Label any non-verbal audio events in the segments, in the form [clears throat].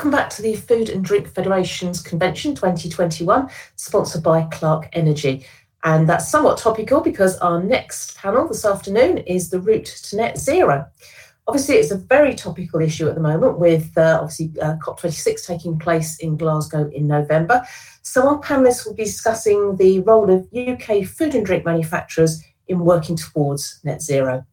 welcome back to the Food and Drink Federation's Convention 2021, sponsored by Clarke Energy. And that's somewhat topical because our next panel this afternoon is the route to net zero. Obviously, it's a very topical issue at the moment with uh, obviously uh, COP26 taking place in Glasgow in November. So, our panelists will be discussing the role of UK food and drink manufacturers in working towards net zero.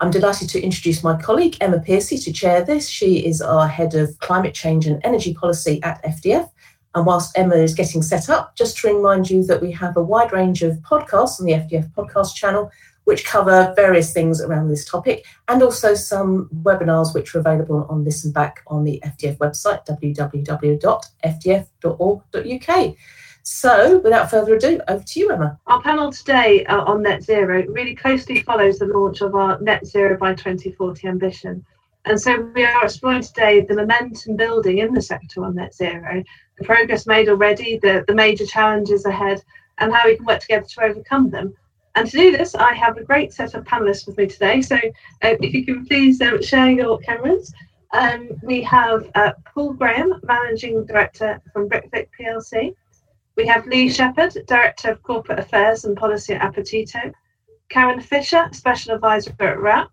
I'm delighted to introduce my colleague Emma Piercy to chair this. She is our head of climate change and energy policy at FDF. And whilst Emma is getting set up, just to remind you that we have a wide range of podcasts on the FDF podcast channel, which cover various things around this topic, and also some webinars which are available on Listen Back on the FDF website, www.fdf.org.uk. So, without further ado, over to you, Emma. Our panel today uh, on net zero really closely follows the launch of our net zero by 2040 ambition. And so we are exploring today the momentum building in the sector on net zero, the progress made already, the, the major challenges ahead, and how we can work together to overcome them. And to do this, I have a great set of panelists with me today. So uh, if you can please uh, share your cameras. Um, we have uh, Paul Graham, Managing Director from Britvic PLC. We have Lee Sheppard, Director of Corporate Affairs and Policy at Apetito, Karen Fisher, Special Advisor at WRAP,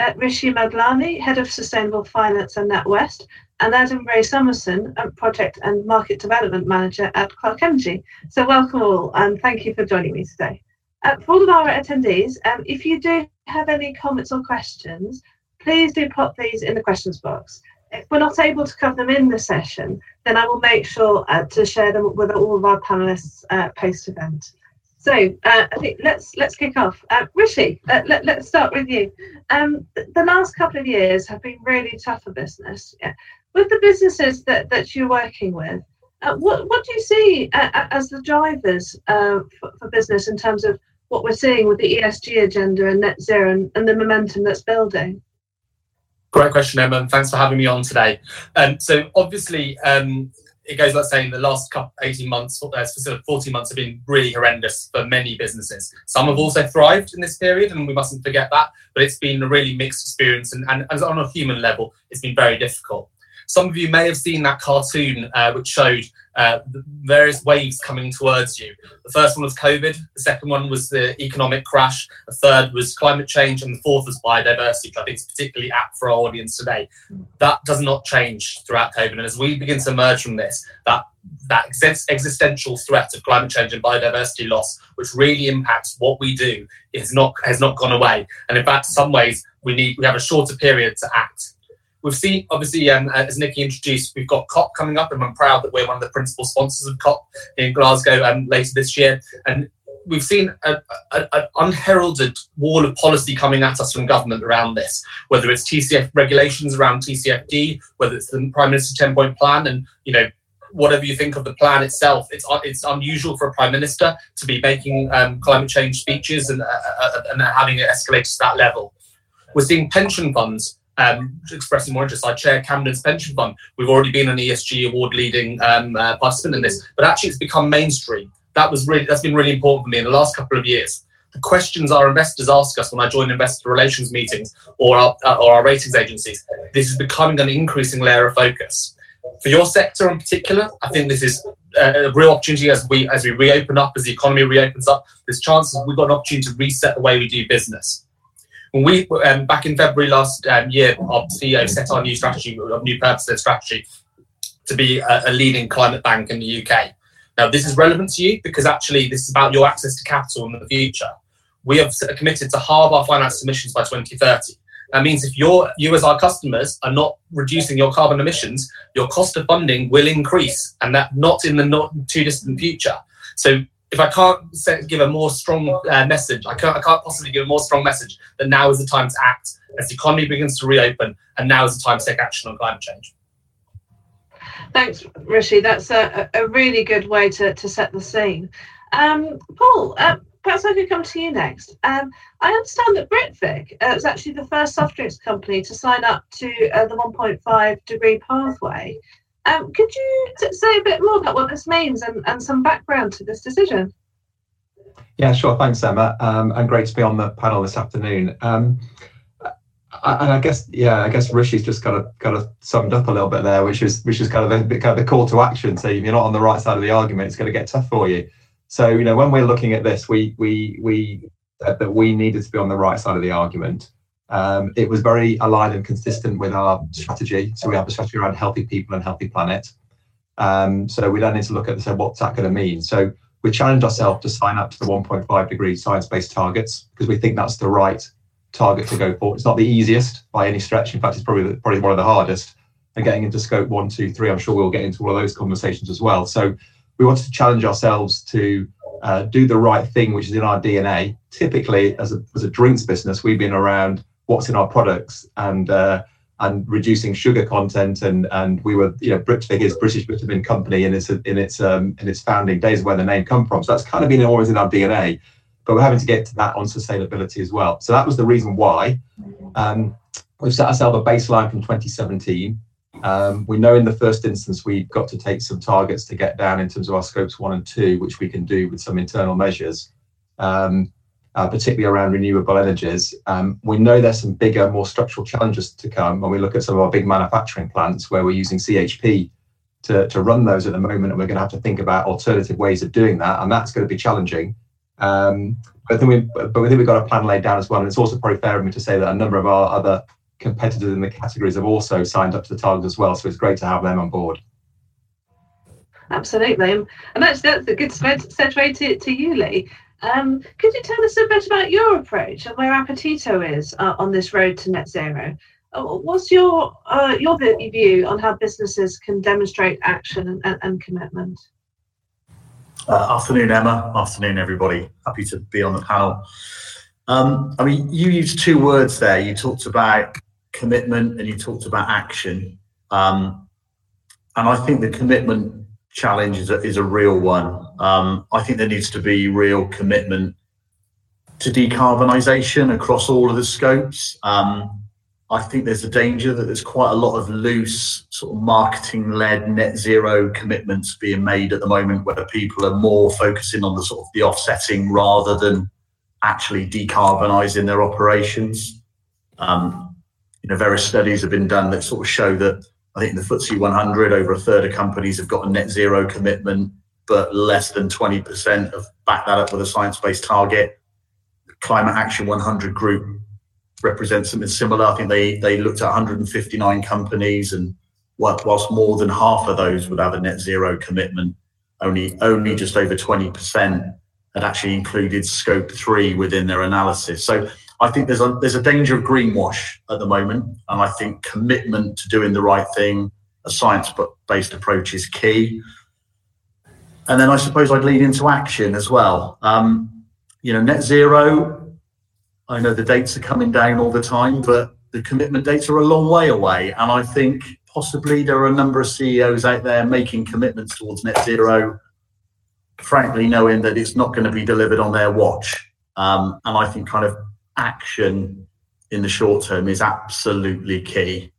uh, Rishi Madlani, Head of Sustainable Finance at NatWest, and Adam Wray-Summerson, Project and Market Development Manager at Clarke Energy. So welcome all, and thank you for joining me today. Uh, for all of our attendees, um, if you do have any comments or questions, please do pop these in the questions box if we're not able to cover them in the session, then I will make sure uh, to share them with all of our panelists uh, post event. So uh, I think let's let's kick off. Uh, Rishi, uh, let, us start with you. Um, the last couple of years have been really tough for business. Yeah. With the businesses that, that you're working with, uh, what what do you see as the drivers for, for business in terms of what we're seeing with the ESG agenda and net zero and, and the momentum that's building? Great question, Emma, and thanks for having me on today. Um, so obviously, um, it goes without saying the last couple, 18 months, uh, of 14 months have been really horrendous for many businesses. Some have also thrived in this period, and we mustn't forget that, but it's been a really mixed experience, and, and, and on a human level, it's been very difficult. Some of you may have seen that cartoon uh, which showed uh, various waves coming towards you. The first one was COVID, the second one was the economic crash, the third was climate change, and the fourth was biodiversity, which I think is particularly apt for our audience today. That does not change throughout COVID, and as we begin to emerge from this, that that existential threat of climate change and biodiversity loss, which really impacts what we do, is not has not gone away. And in fact, in some ways, we need we have a shorter period to act. We've seen, obviously, um, as Nikki introduced, we've got COP coming up, and I'm proud that we're one of the principal sponsors of COP in Glasgow um, later this year. And we've seen an unheralded wall of policy coming at us from government around this, whether it's TCF regulations around TCFD, whether it's the Prime Minister's 10 point plan, and you know, whatever you think of the plan itself, it's it's unusual for a prime minister to be making um, climate change speeches and uh, uh and having it escalate to that level. We're seeing pension funds um, expressing more interest. I chair Camden's Pension Fund. We've already been an ESG award leading um, uh, participant in this, but actually it's become mainstream. That was really that's been really important for me in the last couple of years. The questions our investors ask us when I join investor relations meetings or our, uh, or our ratings agencies, this is becoming an increasing layer of focus. For your sector in particular, I think this is a, real opportunity as we as we reopen up, as the economy reopens up. There's chances we've got an opportunity to reset the way we do business. When we um, back in February last um, year, our CEO set our new strategy, our new purpose-led strategy, to be a, a leading climate bank in the UK. Now, this is relevant to you because actually this is about your access to capital in the future. We have committed to halve our finance emissions by 2030. That means if you're, you as our customers are not reducing your carbon emissions, your cost of funding will increase, and that not in the not too distant future. So if I can't set, give a more strong uh, message, I can't, I can't possibly give a more strong message that now is the time to act as the economy begins to reopen, and now is the time to take action on climate change. Thanks, Rishi. That's a, a really good way to, to set the scene. Um, Paul, uh, perhaps I could come to you next. Um, I understand that Britvic uh, was actually the first soft drinks company to sign up to uh, the 1.5 degree pathway. Um, could you t- say a bit more about what this means and, and some background to this decision? Yeah, sure. Thanks, Emma, um, and great to be on the panel this afternoon. Um, and I guess yeah, I guess Rishi's just kind of kind of summed up a little bit there, which is which is kind of a kind of the call to action. So if you're not on the right side of the argument, it's going to get tough for you. So you know, when we're looking at this, we we we that we needed to be on the right side of the argument. Um, it was very aligned and consistent with our strategy. So we have a strategy around healthy people and healthy planet. Um, so we then need to look at so what's that going to mean. So we challenged ourselves to sign up to the 1.5 degree science-based targets because we think that's the right target to go for. It's not the easiest by any stretch. In fact, it's probably probably one of the hardest. And getting into scope one, two, three, I'm sure we'll get into all of those conversations as well. So we wanted to challenge ourselves to uh, do the right thing, which is in our DNA. Typically, as a, as a drinks business, we've been around what's in our products and uh, and reducing sugar content and and we were you know the biggest British vitamin company in its in its um, in its founding days where the name come from. So that's kind of been always in our DNA but we're having to get to that on sustainability as well. So that was the reason why um, we've set ourselves a baseline from 2017. Um, we know in the first instance we've got to take some targets to get down in terms of our scopes one and two, which we can do with some internal measures, um, particularly around renewable energies. Um, we know there's some bigger, more structural challenges to come when we look at some of our big manufacturing plants where we're using CHP to, run those at the moment, and we're going to have to think about alternative ways of doing that, and that's going to be challenging. Um, we think we've got a plan laid down as well. And it's also probably fair of me to say that a number of our other competitors in the categories have also signed up to the target as well. So it's great to have them on board. Absolutely, and that's a good segue to you, Lee. Um, could you tell us a bit about your approach and where Apetito is uh, on this road to net zero? Uh, what's your uh, your view on how businesses can demonstrate action and, and, commitment? Uh, afternoon, Emma. Afternoon, everybody. Happy to be on the panel. Um, I mean, you used two words there. You talked about commitment and you talked about action. Um, and I think the commitment challenge is a, is a real one. Um, I think there needs to be real commitment to decarbonisation across all of the scopes. Um, I think there's a danger that there's quite a lot of loose sort of marketing led net zero commitments being made at the moment where people are more focusing on the sort of the offsetting rather than actually decarbonising their operations. Um, you know, various studies have been done that sort of show that I think in the FTSE 100, over a third of companies have got a net zero commitment, but less than 20% have backed that up with a science based target. Climate Action 100 group represents something similar. I think they they looked at 159 companies, and whilst more than half of those would have a net zero commitment, only only just over 20% had actually included scope three within their analysis. So I think there's a there's a danger of greenwash at the moment, and I think commitment to doing the right thing, a science-based approach is key. And then I suppose I'd lead into action as well. Um, you know, net zero I know the dates are coming down all the time, but the commitment dates are a long way away. And I think possibly there are a number of CEOs out there making commitments towards net zero, frankly, knowing that it's not going to be delivered on their watch. Um, and I think kind of action in the short term is absolutely key.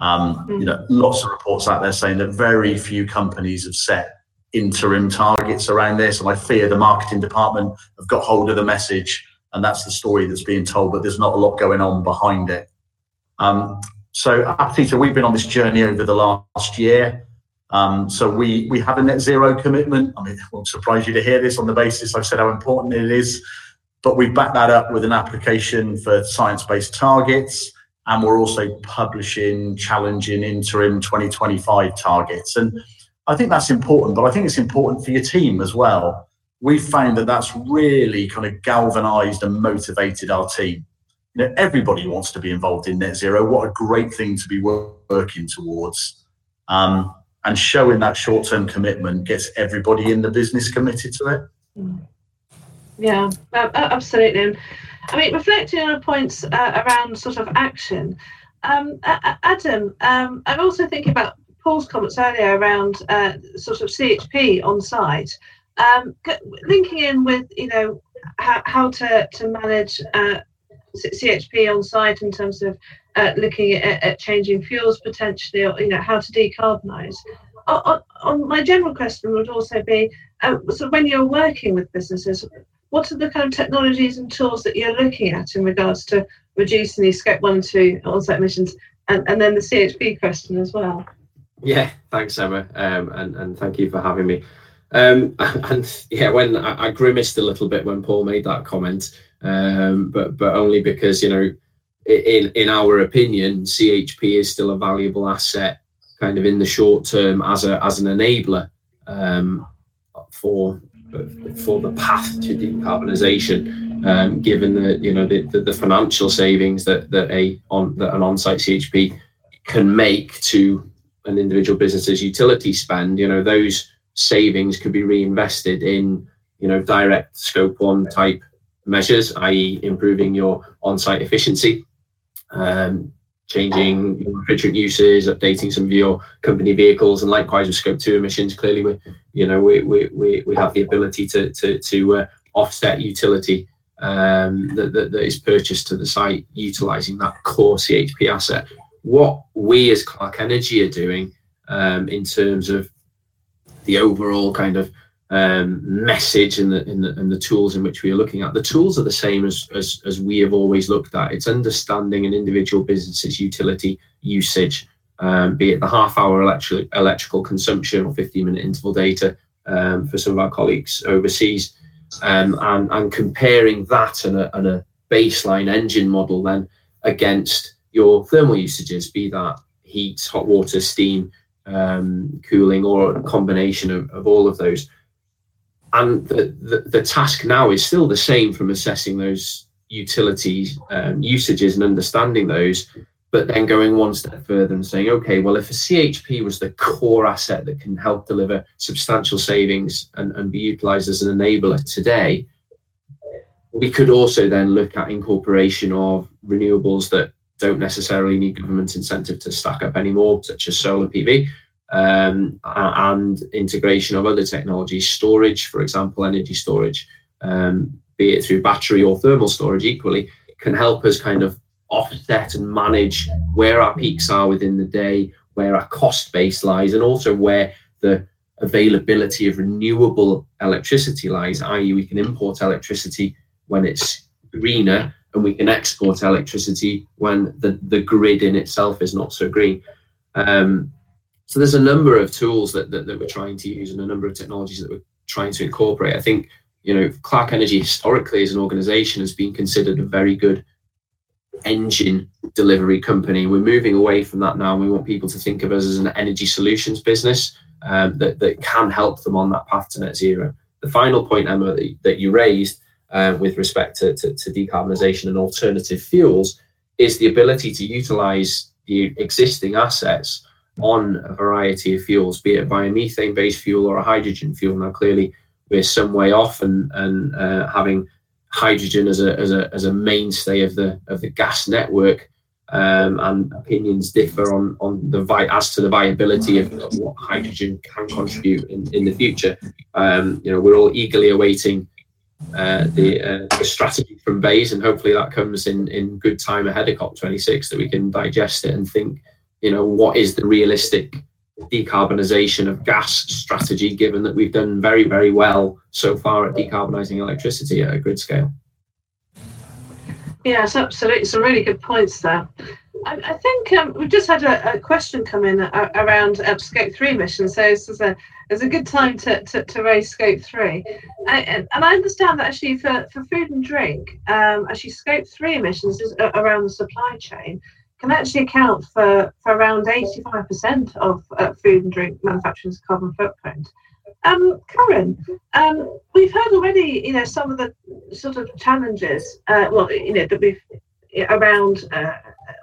Um, you know, lots of reports out there saying that very few companies have set interim targets around this, and I fear the marketing department have got hold of the message and that's the story that's being told, but there's not a lot going on behind it. Um, so, Apetito, we've been on this journey over the last year. Um, so we we have a net zero commitment. I mean, it [laughs] won't surprise you to hear this on the basis I've said how important it is, but we back that up with an application for science-based targets, and we're also publishing challenging interim 2025 targets. And I think that's important, but I think it's important for your team as well we've found that that's really kind of galvanized and motivated our team. You know, everybody wants to be involved in net zero. What a great thing to be working towards. Um, and showing that short term commitment gets everybody in the business committed to it. Yeah, absolutely. I mean, reflecting on the points uh, around sort of action, um, Adam, um, I'm also thinking about Paul's comments earlier around uh, sort of CHP on site um, linking in with you know how, how to to manage uh, CHP on site in terms of uh, looking at, at, changing fuels potentially, or you know how to decarbonise. On, on, my general question would also be, uh, so when you're working with businesses, what are the kind of technologies and tools that you're looking at in regards to reducing these scope one, and two on-site emissions, and, and then the CHP question as well. Yeah, thanks, Emma, um, and and thank you for having me. Um, [laughs] and yeah, when I, I, grimaced a little bit when Paul made that comment, um, but but only because you know, in in our opinion, CHP is still a valuable asset, kind of in the short term as a as an enabler um, for for the path to decarbonisation. Um, given the you know the, the, the, financial savings that that a on that an on-site CHP can make to an individual business's utility spend, you know those savings could be reinvested in you know direct scope one type measures, i.e., improving your on-site efficiency, um, changing your refrigerant uses, updating some of your company vehicles, and likewise with scope two emissions. Clearly, we you know we we, we, we have the ability to to to uh, offset utility um, that, that, that is purchased to the site, utilizing that core CHP asset. What we as Clarke Energy are doing um, in terms of the overall kind of um, message and the, and the, and the tools in which we are looking at. The tools are the same as, as, as we have always looked at. It's understanding an individual business's utility usage, um, be it the half hour electric, electrical consumption or 15 minute interval data um, for some of our colleagues overseas, um, and, and comparing that and a, and a baseline engine model then against your thermal usages, be that heat, hot water, steam, um, cooling, or a combination of, of all of those. And the, the, the, task now is still the same from assessing those utilities um, usages and understanding those, but then going one step further and saying, okay, well, if a CHP was the core asset that can help deliver substantial savings and, and be utilized as an enabler today, we could also then look at incorporation of renewables that don't necessarily need government incentive to stack up anymore, such as solar PV, um, and integration of other technologies, storage, for example, energy storage, um, be it through battery or thermal storage, equally can help us kind of offset and manage where our peaks are within the day, where our cost base lies, and also where the availability of renewable electricity lies, i.e., we can import electricity when it's greener and we can export electricity when the, the grid in itself is not so green. Um, so there's a number of tools that, that, that, we're trying to use and a number of technologies that we're trying to incorporate. I think, you know, Clarke Energy historically as an organization has been considered a very good engine delivery company. We're moving away from that now. And We want people to think of us as an energy solutions business um, that, that can help them on that path to net zero. The final point, Emma, that, that you raised uh, with respect to, to, to decarbonisation and alternative fuels is the ability to utilise the existing assets on a variety of fuels, be it biomethane based fuel or a hydrogen fuel. Now, clearly, we're some way off and, and uh, having hydrogen as a, as, a, as a mainstay of the, of the gas network. Um, and opinions differ on, on the vi- as to the viability of, of what hydrogen can contribute in, in the future. Um, you know, we're all eagerly awaiting uh, the, uh, the strategy from BEIS, and hopefully that comes in in good time ahead of COP26 that we can digest it and think, you know, what is the realistic decarbonisation of gas strategy, given that we've done very very well so far at decarbonising electricity at a grid scale. Yes, absolutely. Some really good points there. I, I think um, we've just had a, a question come in uh, around uh, scope three emissions. So this is a, it's a good time to, to, to raise scope three. And, and, I understand that actually for, for food and drink, um, actually scope three emissions is around the supply chain can actually account for, for around 85% of uh, food and drink manufacturing's carbon footprint. Um, Karen, um, we've heard already, you know, some of the sort of challenges, uh, well, you know, that we've around uh,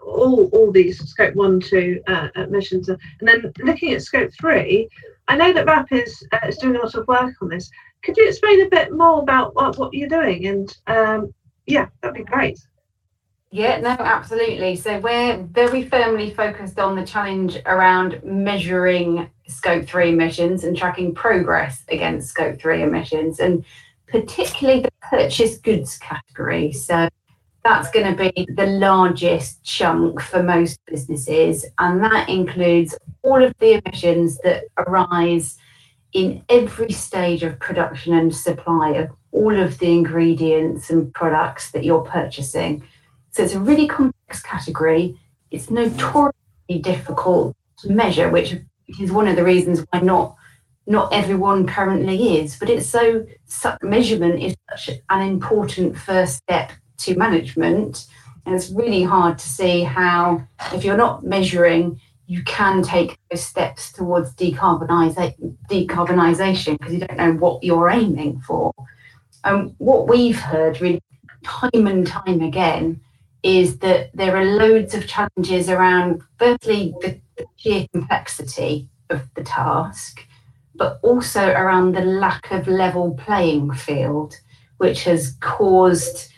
all all these scope one, two uh, emissions, and then looking at scope three. I know that WRAP is uh, is doing a lot of work on this. Could you explain a bit more about what, what you're doing? And um, yeah, that'd be great. Yeah, no, absolutely. So we're very firmly focused on the challenge around measuring scope three emissions and tracking progress against scope three emissions, and particularly the purchase goods category. So that's going to be the largest chunk for most businesses, and that includes all of the emissions that arise in every stage of production and supply of all of the ingredients and products that you're purchasing. So it's a really complex category. It's notoriously difficult to measure, which is one of the reasons why not not everyone currently is. But it's so, measurement is such an important first step to management. And it's really hard to see how, if you're not measuring, you can take those steps towards decarbonisation because you don't know what you're aiming for. And um, what we've heard really time and time again is that there are loads of challenges around, firstly, the, the sheer complexity of the task, but also around the lack of level playing field, which has caused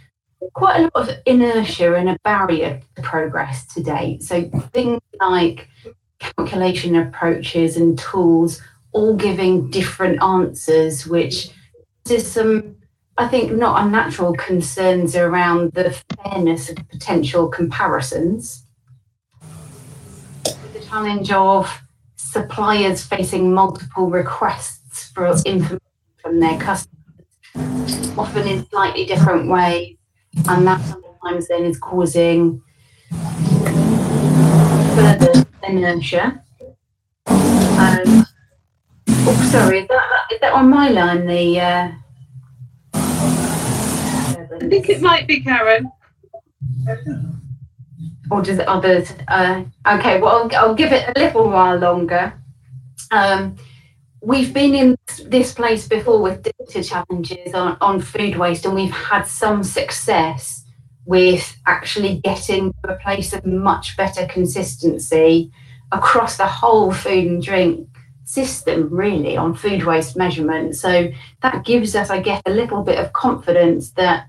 quite a lot of inertia and a barrier to progress to date. So things like calculation approaches and tools all giving different answers, which is some, I think, not unnatural concerns around the fairness of potential comparisons. The challenge of suppliers facing multiple requests for information from their customers, often in slightly different ways, and that sometimes then is causing further inertia. Um, oh, sorry, is that, is that on my line? The uh, I think it might be Karen. Or does others? Uh, okay, well, I'll, I'll, give it a little while longer. Um, we've been in this place before with data challenges on, on food waste, and we've had some success with actually getting to a place of much better consistency across the whole food and drink system, really, on food waste measurement. So that gives us, I guess, a little bit of confidence that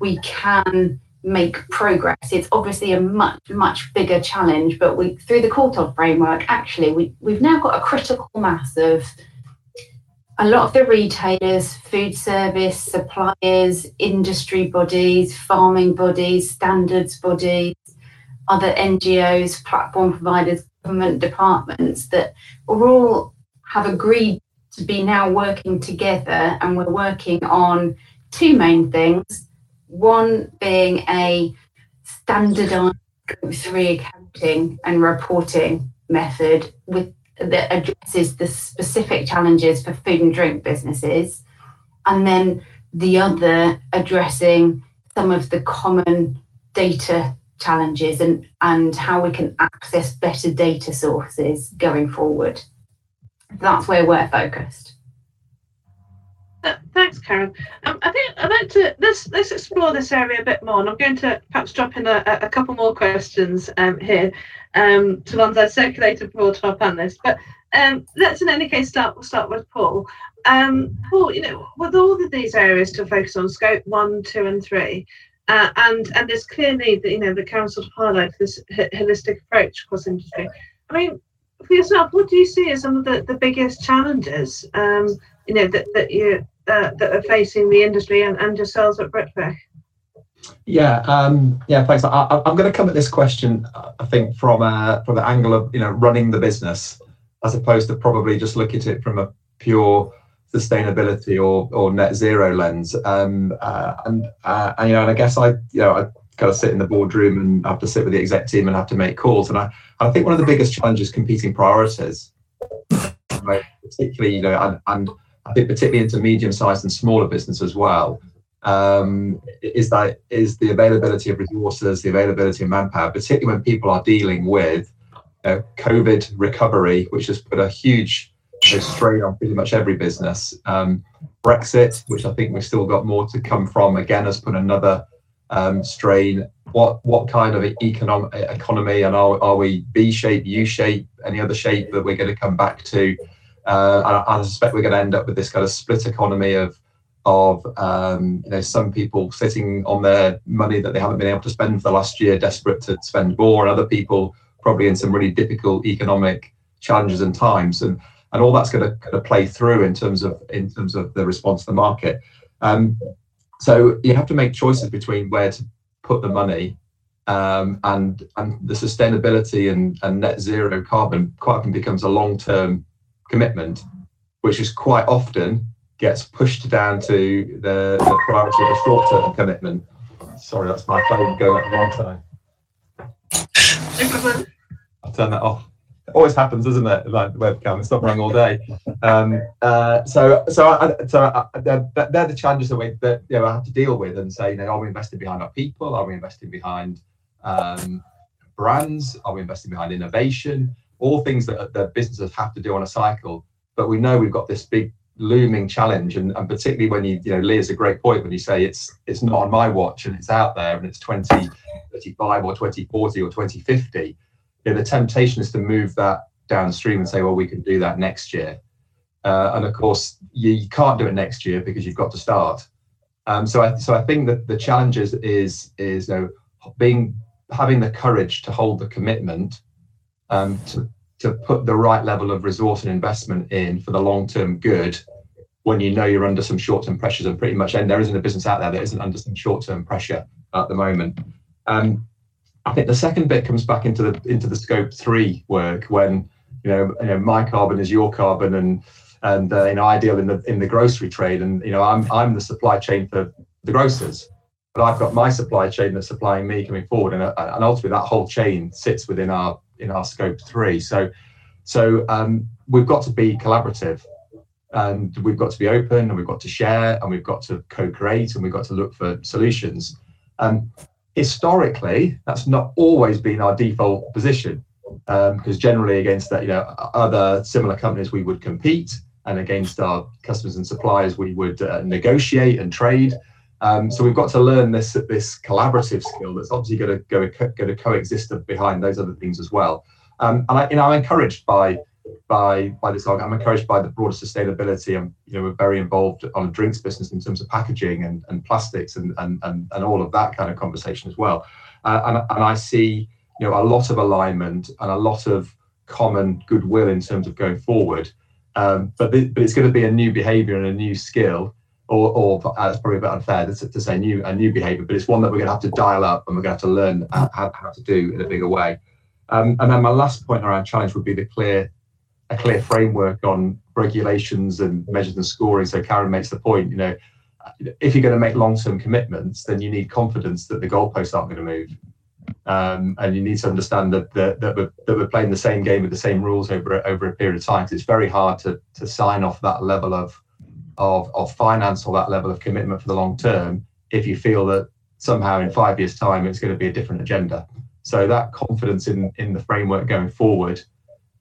we can make progress. It's obviously a much, much bigger challenge, but we through the Courtauld framework, actually, we, we've now got a critical mass of a lot of the retailers, food service, suppliers, industry bodies, farming bodies, standards bodies, other NGOs, platform providers, government departments that we're all have agreed to be now working together and we're working on two main things. One being a standardized three accounting and reporting method with that addresses the specific challenges for food and drink businesses, and then the other addressing some of the common data challenges and, and how we can access better data sources going forward. That's where we're focused. Thanks, Karen. Um, I think I'd like to let's let's explore this area a bit more, and I'm going to perhaps drop in a, a couple more questions um, here um, to ones I circulated for to our panelists. But um, let's in any case start start with Paul. Um, Paul, you know, with all of these areas to focus on, scope one, two, and three, uh, and and there's clear need that you know the council to highlight this holistic approach across industry. I mean, for yourself, what do you see as some of the, the biggest challenges? Um, you know that that you uh, that are facing the industry and, and yourselves at Britvic? Yeah, um, yeah, thanks. I, am going to come at this question, I think, from a, from the angle of you know running the business, as opposed to probably just look at it from a pure sustainability or or net zero lens. Um, uh, and, uh, and you know, and I guess I you know I kind of sit in the boardroom and have to sit with the exec team and have to make calls. And I, I think one of the biggest challenges competing priorities, particularly you know, and, and I think particularly into medium-sized and smaller business as well, um, is that is the availability of resources, the availability of manpower, particularly when people are dealing with COVID recovery, which has put a huge strain on pretty much every business. Um, Brexit, which I think we've still got more to come from, again has put another um, strain. What what kind of economic economy and are, are we V shape, U shape, any other shape that we're going to come back to? Uh, I, I, suspect we're going to end up with this kind of split economy of of um, you know some people sitting on their money that they haven't been able to spend for the last year, desperate to spend more, and other people probably in some really difficult economic challenges and times, and and all that's going to, kind of play through in terms of in terms of the response to the market. Um, so you have to make choices between where to put the money um, and and the sustainability and, and net zero carbon quite often becomes a long term commitment, which is quite often gets pushed down to the, the priority of a short term commitment. Sorry, that's my phone going at the wrong time. I'll turn that off. It always happens, doesn't it? Like the webcam, it's not running all day. Um, uh, so, so, I, so I, they're, they're the challenges that we that you know I have to deal with and say, you know, are we investing behind our people? Are we investing behind um, brands? Are we investing behind innovation? All things that the businesses have to do on a cycle. But we know we've got this big looming challenge, and, and particularly when you, you know, Lee's a great point when you say it's it's not on my watch and it's out there and it's 2035 or 2040 or 2050 you know, the temptation is to move that downstream and say, well, we can do that next year. Uh, and of course, you, you, can't do it next year because you've got to start. Um, so, I, so I think that the challenge is is, is you know, being having the courage to hold the commitment um, to to put the right level of resource and investment in for the long term good when you know you're under some short term pressures and pretty much and there isn't a business out there that isn't under some short term pressure at the moment. Um, I think the second bit comes back into the into the scope three work when you know, you know my carbon is your carbon and and uh, you know ideal in the in the grocery trade and you know I'm I'm the supply chain for the grocers but I've got my supply chain that's supplying me coming forward and, uh, and ultimately that whole chain sits within our in our scope three so so um, we've got to be collaborative and we've got to be open and we've got to share and we've got to co-create and we've got to look for solutions um, historically, that's not always been our default position because um, generally against that, you know, other similar companies we would compete and against our customers and suppliers we would uh, negotiate and trade. Um, so we've got to learn this this collaborative skill that's obviously going to go going to coexist behind those other things as well. Um, and I, you know, I'm encouraraged by by by this I'm encouraged by the broader sustainability. I'm you know we're very involved on a drinks business in terms of packaging and, and plastics and, and and and all of that kind of conversation as well. Uh, and and I see you know a lot of alignment and a lot of common goodwill in terms of going forward. Um, but the, but it's going to be a new behaviour and a new skill. Or, or uh, it's probably a bit unfair to, to say new a new behaviour, but it's one that we're going to have to dial up and we're going to have to learn how, how to do in a bigger way. Um, and then my last point around challenge would be the clear a clear framework on regulations and measures and scoring. So Karen makes the point, you know, if you're going to make long-term commitments, then you need confidence that the goalposts aren't going to move. Um, and you need to understand that, that, that, we're, that we're playing the same game with the same rules over, over a period of time. So It's very hard to, to sign off that level of, of, of finance or that level of commitment for the long term if you feel that somehow in five years' time it's going to be a different agenda. So that confidence in, in the framework going forward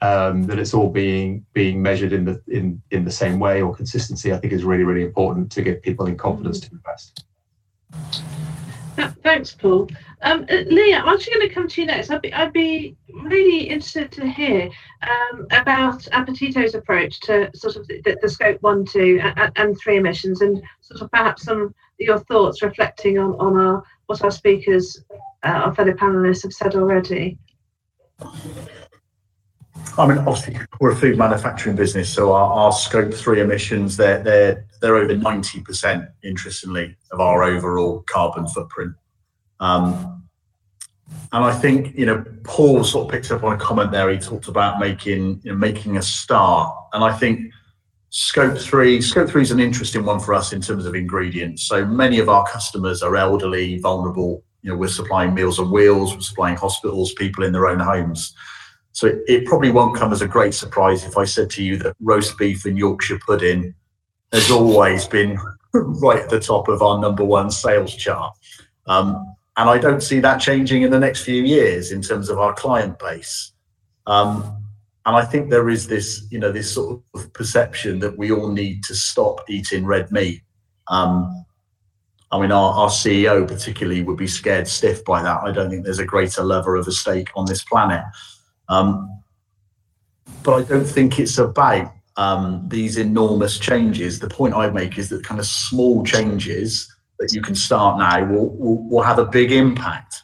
um, that it's all being being measured in the in in the same way or consistency, I think is really really important to give people in confidence to invest. [laughs] Thanks, Paul. Um, uh, Lee, I'm actually going to come to you next. I'd be, I'd be really interested to hear um, about Apetito's approach to sort of the, the scope one, two, and, and, three emissions, and sort of perhaps some your thoughts reflecting on, on our what our speakers, uh, our fellow panelists, have said already. I mean, obviously, we're a food manufacturing business, so our, our scope three emissions they're they're they're over ninety percent, interestingly, of our overall carbon footprint. Um, and I think you know Paul sort of picked up on a comment there. He talked about making you know, making a start, and I think scope three scope three is an interesting one for us in terms of ingredients. So many of our customers are elderly, vulnerable. You know, we're supplying Meals on Wheels, we're supplying hospitals, people in their own homes. So it, probably won't come as a great surprise if I said to you that roast beef and Yorkshire pudding has always been [laughs] right at the top of our number one sales chart. Um, and I don't see that changing in the next few years in terms of our client base. Um, and I think there is this, you know, this sort of perception that we all need to stop eating red meat. Um, I mean, our, our CEO particularly would be scared stiff by that. I don't think there's a greater lover of a steak on this planet. Um, but I don't think it's about um, these enormous changes. The point I make is that kind of small changes that you can start now will, will, will have a big impact.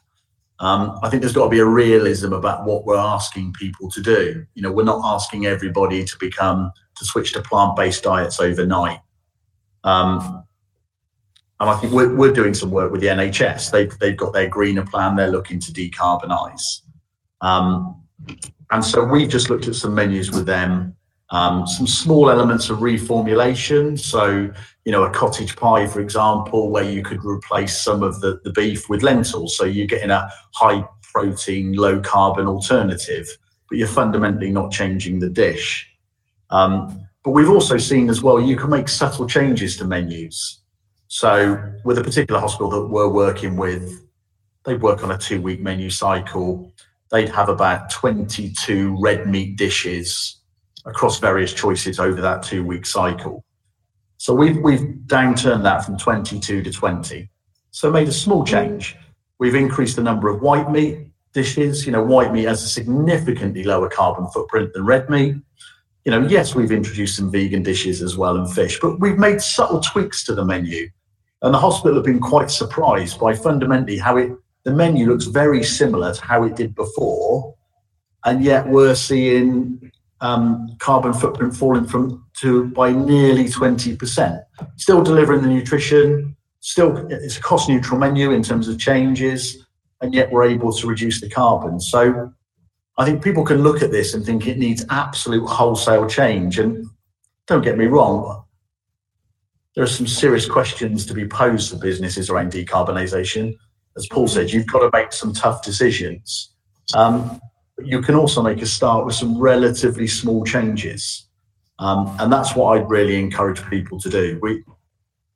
Um, I think there's got to be a realism about what we're asking people to do. You know, we're not asking everybody to become to switch to plant-based diets overnight. Um, and I think we're, we're doing some work with the NHS. They've, they've got their greener plan. They're looking to decarbonise. Um, and so we've just looked at some menus with them. Um, some small elements of reformulation. So, you know, a cottage pie, for example, where you could replace some of the, the beef with lentils. So you're getting a high protein, low carbon alternative, but you're fundamentally not changing the dish. Um, but we've also seen as well, you can make subtle changes to menus. So with a particular hospital that we're working with, they work on a two week menu cycle. They'd have about 22 red meat dishes across various choices over that two week cycle. So we've, we've downturned that from 22 to 20. So made a small change. We've increased the number of white meat dishes. You know, white meat has a significantly lower carbon footprint than red meat. You know, yes, we've introduced some vegan dishes as well and fish, but we've made subtle tweaks to the menu. And the hospital have been quite surprised by fundamentally how it the menu looks very similar to how it did before, and yet we're seeing um, carbon footprint falling from to by nearly 20%. Still delivering the nutrition, still it's a cost neutral menu in terms of changes, and yet we're able to reduce the carbon. So I think people can look at this and think it needs absolute wholesale change. And don't get me wrong, there are some serious questions to be posed to businesses around decarbonisation. As Paul said, you've got to make some tough decisions. Um, you can also make a start with some relatively small changes. Um, and that's what I'd really encourage people to do. We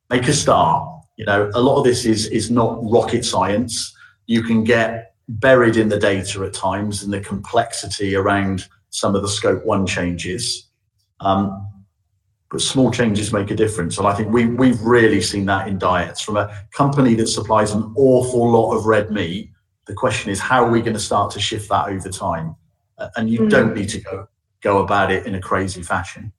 make a start. You know, a lot of this is is not rocket science. You can get buried in the data at times and the complexity around some of the scope one changes. Um, but small changes make a difference. And I think we, we've really seen that in diets from a company that supplies an awful lot of red meat the question is, how are we going to start to shift that over time? Uh, and you mm. don't need to go go about it in a crazy fashion.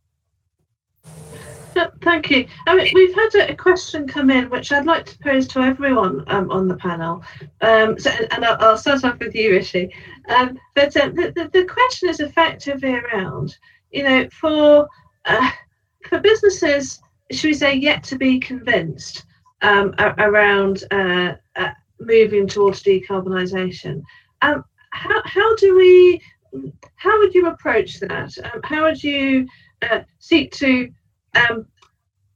Thank you. I mean, we've had a, question come in, which I'd like to pose to everyone um, on the panel. Um, so, and I'll, I'll, start off with you, Rishi. Um, but um, the, the, the, question is effectively around, you know, for uh, for businesses, should we say, yet to be convinced um, around uh, uh, moving towards decarbonisation. Um, how, how do we, how would you approach that? Um, how would you uh, seek to um,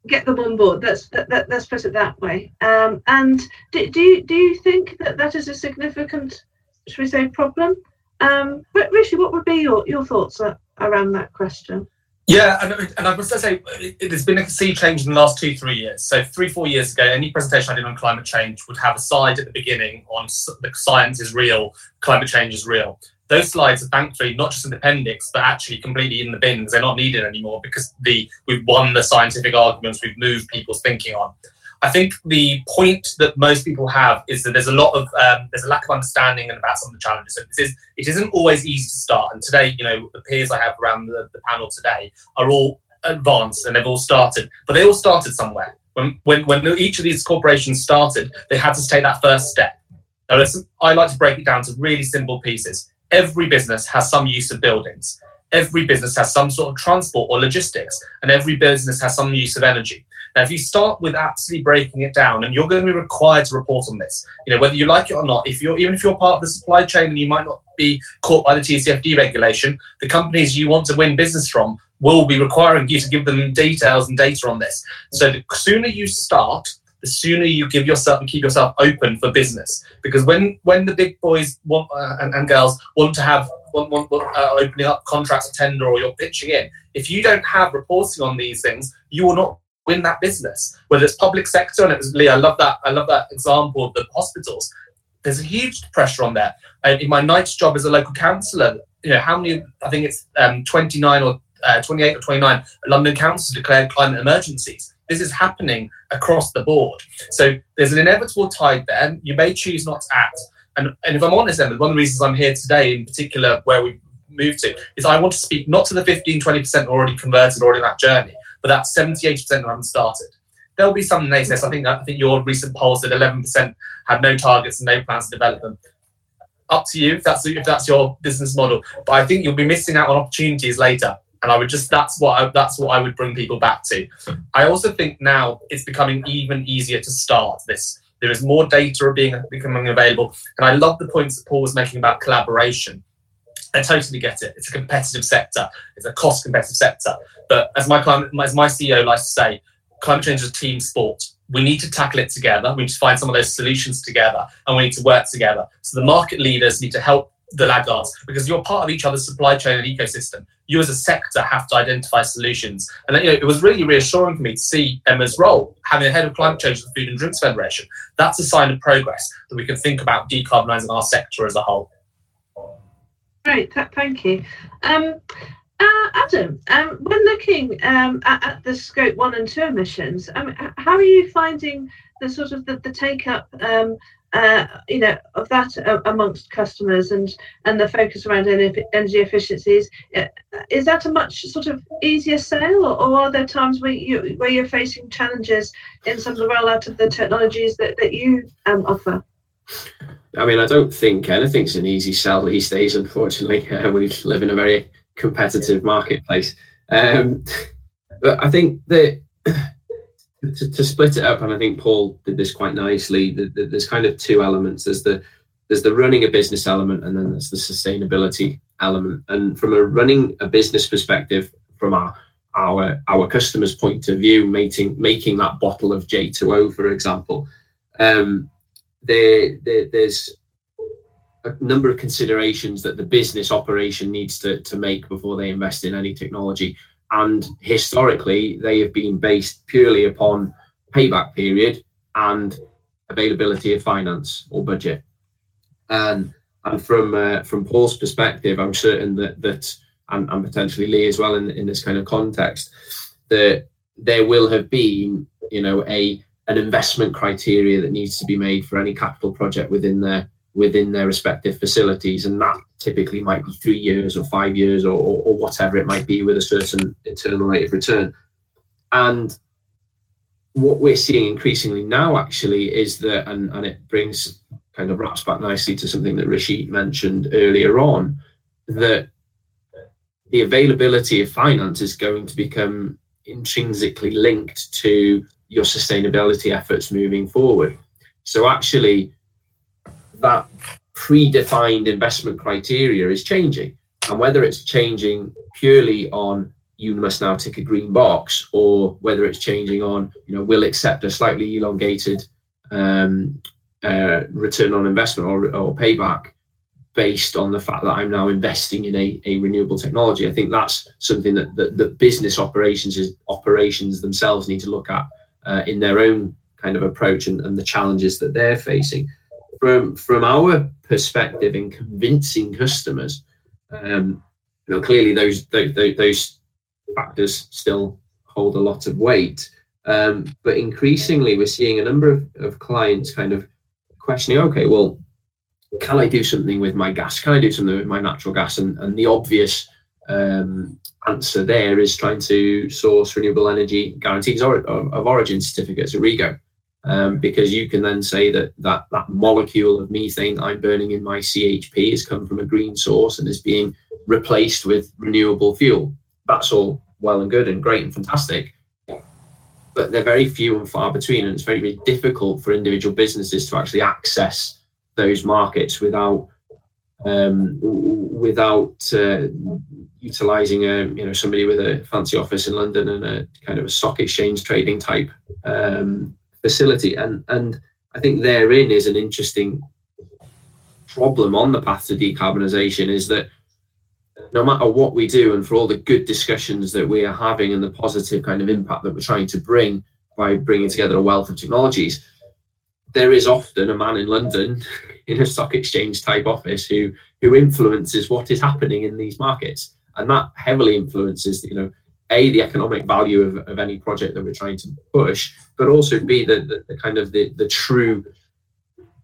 get them on board? Let's, let's put it that way. Um, and do, do, you, do you think that that is a significant, should we say, problem? Um, but Rishi, what would be your, your thoughts around that question? Yeah, and, and I must say, uh, there's been a sea change in the last two, three years. So, three, four years ago, any presentation I did on climate change would have a slide at the beginning on the science is real, climate change is real. Those slides are thankfully not just the appendix, but actually completely in the bins. They're not needed anymore because the we've won the scientific arguments, we've moved people's thinking on. I think the point that most people have is that there's a lot of um, there's a lack of understanding and about some of the challenges. So this is it isn't always easy to start. And today, you know, the peers I have around the, the panel today are all advanced and they've all started, but they all started somewhere. When when when each of these corporations started, they had to take that first step. Now, listen, I like to break it down to really simple pieces. Every business has some use of buildings. Every business has some sort of transport or logistics, and every business has some use of energy. Now, if you start with absolutely breaking it down, and you're going to be required to report on this, you know whether you like it or not. If you're even if you're part of the supply chain and you might not be caught by the TCFD regulation, the companies you want to win business from will be requiring you to give them details and data on this. So the sooner you start, the sooner you give yourself and keep yourself open for business. Because when when the big boys want uh, and, and, girls want to have want, want, uh, opening up contracts tender or you're pitching in, if you don't have reporting on these things, you will not win that business. Whether it's public sector, and it was Lee, I love that. I love that example of the hospitals. There's a huge pressure on there. And in my night's job as a local councillor, you know how many? I think it's um, 29 or uh, 28 or 29 London councils declared climate emergencies. This is happening across the board. So there's an inevitable tide there. You may choose not to act. And, and if I'm honest, Emma, one of the reasons I'm here today, in particular, where we moved to, is I want to speak not to the 15, 20% already converted, already in that journey, but that's 70, 80% who haven't started. There'll be some naysayers. I think I think your recent poll said 11% had no targets and no plans to develop them. Up to you if that's if that's your business model. But I think you'll be missing out on opportunities later. And I would just that's what I, that's what I would bring people back to. I also think now it's becoming even easier to start this. There is more data being becoming available, and I love the points that Paul was making about collaboration I totally get it. It's a competitive sector. It's a cost competitive sector. But as my climate, as my CEO likes to say, climate change is a team sport. We need to tackle it together. We need to find some of those solutions together, and we need to work together. So the market leaders need to help the laggards because you're part of each other's supply chain and ecosystem. You as a sector have to identify solutions. And you know, it was really reassuring for me to see Emma's role, having a head of climate change at the Food and Drinks Federation. That's a sign of progress that we can think about decarbonising our sector as a whole. Great, th- thank you. Um, uh, Adam, um, when looking um, at, at, the scope one and two emissions, um, how are you finding the sort of the, the take up, um, uh, you know, of that uh, amongst customers and and the focus around energy efficiencies? Uh, is that a much sort of easier sale, or, or, are there times where you where you're facing challenges in some of the rollout of the technologies that that you um, offer? I mean, I don't think anything's an easy sell these days. Unfortunately, [laughs] uh, we live in a very competitive marketplace. Um, but I think that [clears throat] to, to, split it up, and I think Paul did this quite nicely. The, the, there's kind of two elements. There's the there's the running a business element, and then there's the sustainability element. And from a running a business perspective, from our our our customers' point of view, making making that bottle of J2O, for example, um, there, there, there's a number of considerations that the business operation needs to, to make before they invest in any technology. And historically, they have been based purely upon payback period and availability of finance or budget. And and from uh, from Paul's perspective, I'm certain that that and, and potentially Lee as well in, in this kind of context, that there will have been, you know, a an investment criteria that needs to be made for any capital project within their within their respective facilities, and that typically might be three years or five years or, or, or whatever it might be with a certain internal rate of return. And what we're seeing increasingly now actually is that, and, and it brings kind of wraps back nicely to something that Rishi mentioned earlier on, that the availability of finance is going to become intrinsically linked to your sustainability efforts moving forward. So actually, that predefined investment criteria is changing, and whether it's changing purely on you must now tick a green box, or whether it's changing on you know we'll accept a slightly elongated um, uh, return on investment or, or payback based on the fact that I'm now investing in a, a renewable technology. I think that's something that, that, that business operations is operations themselves need to look at uh, in their own kind of approach and, and the challenges that they're facing. From from our perspective in convincing customers, um, you know, clearly those, those those factors still hold a lot of weight. Um, but increasingly, we're seeing a number of, of clients kind of questioning, okay, well, can I do something with my gas? Can I do something with my natural gas? And, and the obvious um, answer there is trying to source renewable energy guarantees of, of origin certificates, or REGO, um, because you can then say that, that that molecule of methane I'm burning in my CHP has come from a green source and is being replaced with renewable fuel. That's all well and good and great and fantastic, but they're very few and far between, and it's very, very difficult for individual businesses to actually access those markets without um, without uh, utilizing a you know somebody with a fancy office in London and a kind of a stock exchange trading type um, facility. And and I think therein is an interesting problem on the path to decarbonisation is that no matter what we do and for all the good discussions that we are having and the positive kind of impact that we're trying to bring by bringing together a wealth of technologies, there is often a man in London in a stock exchange type office who who influences what is happening in these markets. And that heavily influences you know a the economic value of, of any project that we're trying to push but also b the, the, the kind of the, the true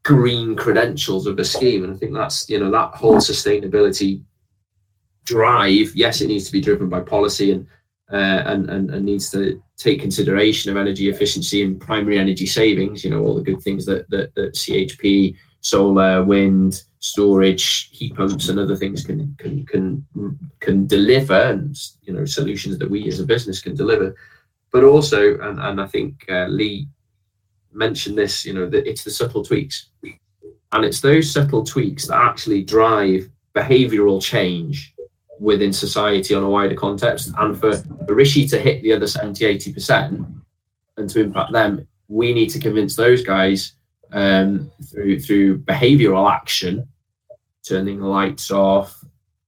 green credentials of the scheme. And i think that's you know that whole sustainability drive yes it needs to be driven by policy and uh, and, and and needs to take consideration of energy efficiency and primary energy savings you know all the good things that that, that chp solar, wind, storage, heat pumps, and other things can can can can deliver, and you know solutions that we as a business can deliver. But also, and and I think uh, Lee mentioned this, you know, that it's the subtle tweaks, and it's those subtle tweaks that actually drive behavioural change within society on a wider context. And for, Rishi to hit the other 70, 80% and to impact them, we need to convince those guys um, through through behavioural action, turning the lights off,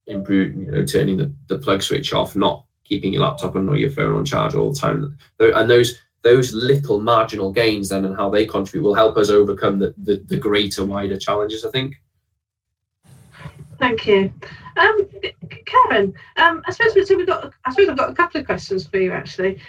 improve, you know, turning the, the plug switch off, not keeping your laptop on or your phone on charge all the time. And those those little marginal gains then and how they contribute will help us overcome the, the, the greater, wider challenges, I think. Thank you. Um, Karen, um, I suppose we've got. I suppose I've got a couple of questions for you actually.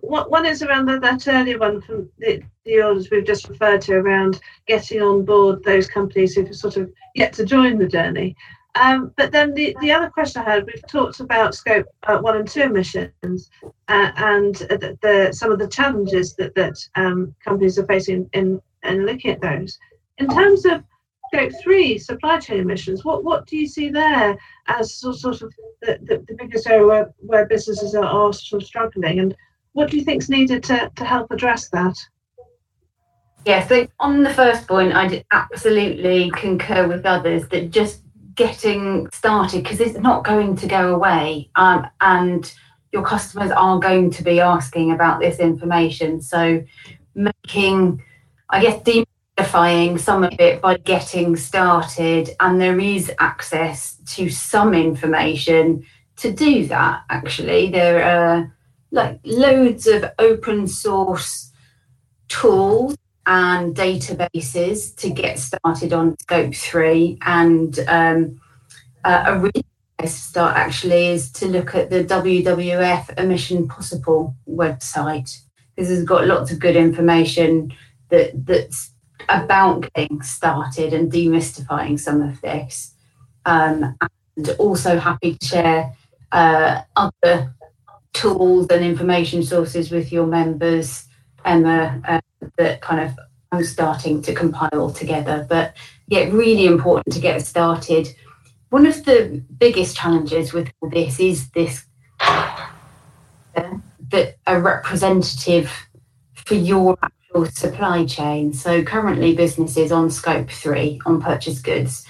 What, one is around the, that earlier one from the, the orders we've just referred to around getting on board those companies who've sort of yet to join the journey. Um, but then the, the other question I had, we've talked about scope uh, one and two emissions uh, and the, the, some of the challenges that, that um, companies are facing in, in looking at those. In terms of scope three supply chain emissions, what, what do you see there as sort of the, the, the biggest area where, where businesses are, are sort of struggling? And what do you think is needed to, to help address that? Yeah, so on the first point, I absolutely concur with others that just getting started because it's not going to go away um, and your customers are going to be asking about this information so making i guess some of it by getting started and there is access to some information to do that actually there are like loads of open source tools and databases to get started on scope three. And um, uh, a really nice start actually is to look at the WWF Emission Possible website because it's got lots of good information that that's about getting started and demystifying some of this. Um, and also happy to share uh, other tools and information sources with your members, Emma, uh, that kind of I'm starting to compile together. But yeah, really important to get started. One of the biggest challenges with all this is this uh, that a representative for your actual supply chain. So currently businesses on scope three on purchase goods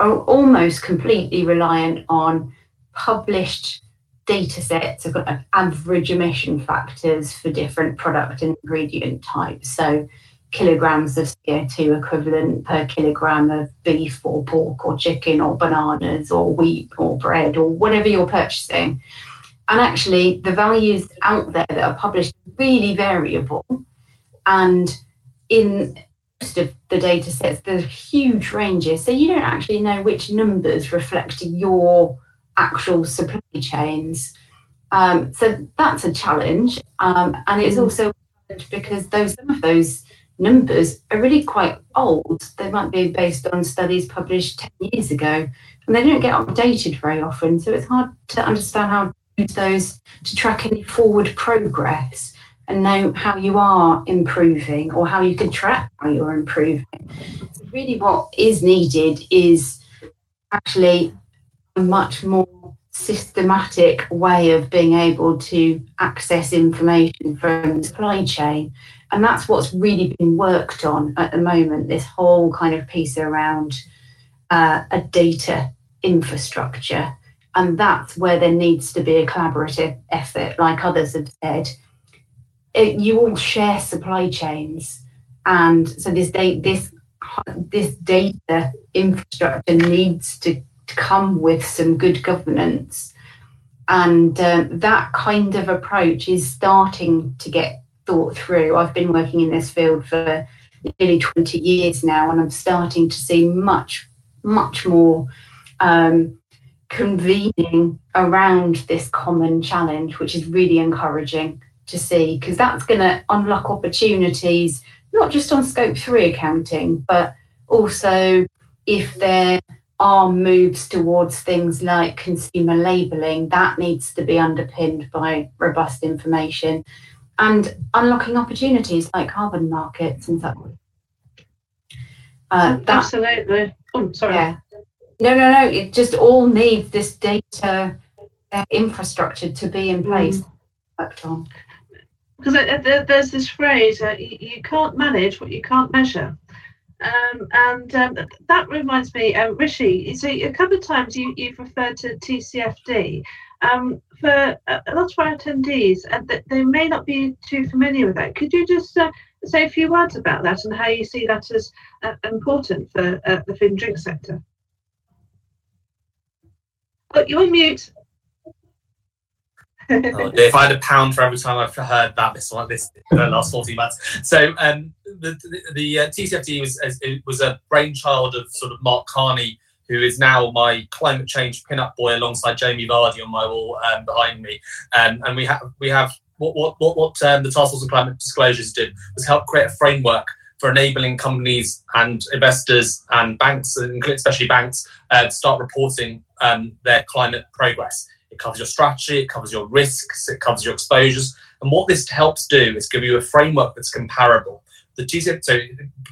are almost completely reliant on published data sets of average emission factors for different product and ingredient types. So kilograms of CO2 equivalent per kilogram of beef or pork or chicken or bananas or wheat or bread or whatever you're purchasing. And actually, the values out there that are published really variable. And in most of the data sets, there's huge ranges. So you don't actually know which numbers reflect your actual supply chains. Um, so that's a challenge, um, and it's mm. also because those some of those numbers are really quite old. They might be based on studies published ten years ago, and they don't get updated very often. So it's hard to understand how to use those to track any forward progress and know how you are improving or how you can track how you're improving. So really, what is needed is actually a much more systematic way of being able to access information from the supply chain. And that's what's really been worked on at the moment this whole kind of piece around uh, a data infrastructure. And that's where there needs to be a collaborative effort, like others have said. It, you all share supply chains. And so this, this, this data infrastructure needs to come with some good governance. And um, that kind of approach is starting to get thought through. I've been working in this field for nearly 20 years now, and I'm starting to see much, much more um, convening around this common challenge, which is really encouraging to see because that's going to unlock opportunities, not just on scope three accounting, but also if there are moves towards things like consumer labeling, that needs to be underpinned by robust information and unlocking opportunities like carbon markets and so on. Uh, that, Absolutely. Oh, sorry. Yeah. No, no, no. It just all needs this data uh, infrastructure to be in place. Mm. Because there's this phrase, uh, you, can't manage what you can't measure. Um, and um, that reminds me, um, Rishi, so a couple of times you, you've referred to TCFD. Um, for a lot of our attendees, and uh, they may not be too familiar with that. Could you just uh, say a few words about that and how you see that as uh, important for uh, the food and drink sector? Oh, you're mute. Oh, if I had a pound for every time I've heard that this one this the last 14 months. So um, the the, the uh, TCFD was it was a brainchild of sort of Mark Carney, who is now my climate change pin-up boy alongside Jamie Vardy on my wall um, behind me. Um, and we have we have what what what, what um, the Task Force on Climate Disclosures did was help create a framework for enabling companies and investors and banks, and especially banks, uh, to start reporting um, their climate progress. It covers your strategy, it covers your risks, it covers your exposures. And what this helps do is give you a framework that's comparable. The TCF so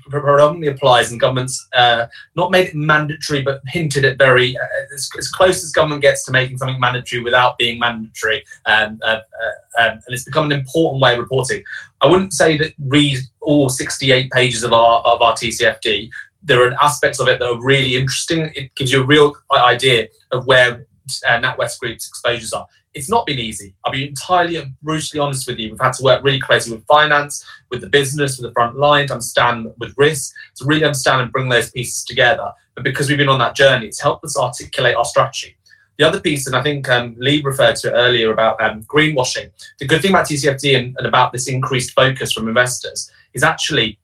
predominantly applies, and governments uh, not made it mandatory, but hinted at very uh, as, as, close as government gets to making something mandatory without being mandatory. Um, uh, uh um, and it's become an important way of reporting. I wouldn't say that read all 68 pages of our of our TCFD. There are aspects of it that are really interesting. It gives you a real idea of where uh, NatWest Group's exposures are. It's not been easy. I'll be entirely and brutally honest with you. We've had to work really closely with finance, with the business, with the front line to understand with risk, to really understand and bring those pieces together. But because we've been on that journey, it's helped us articulate our strategy. The other piece, and I think um, Lee referred to it earlier about um, greenwashing. The good thing about TCFD and, and about this increased focus from investors is actually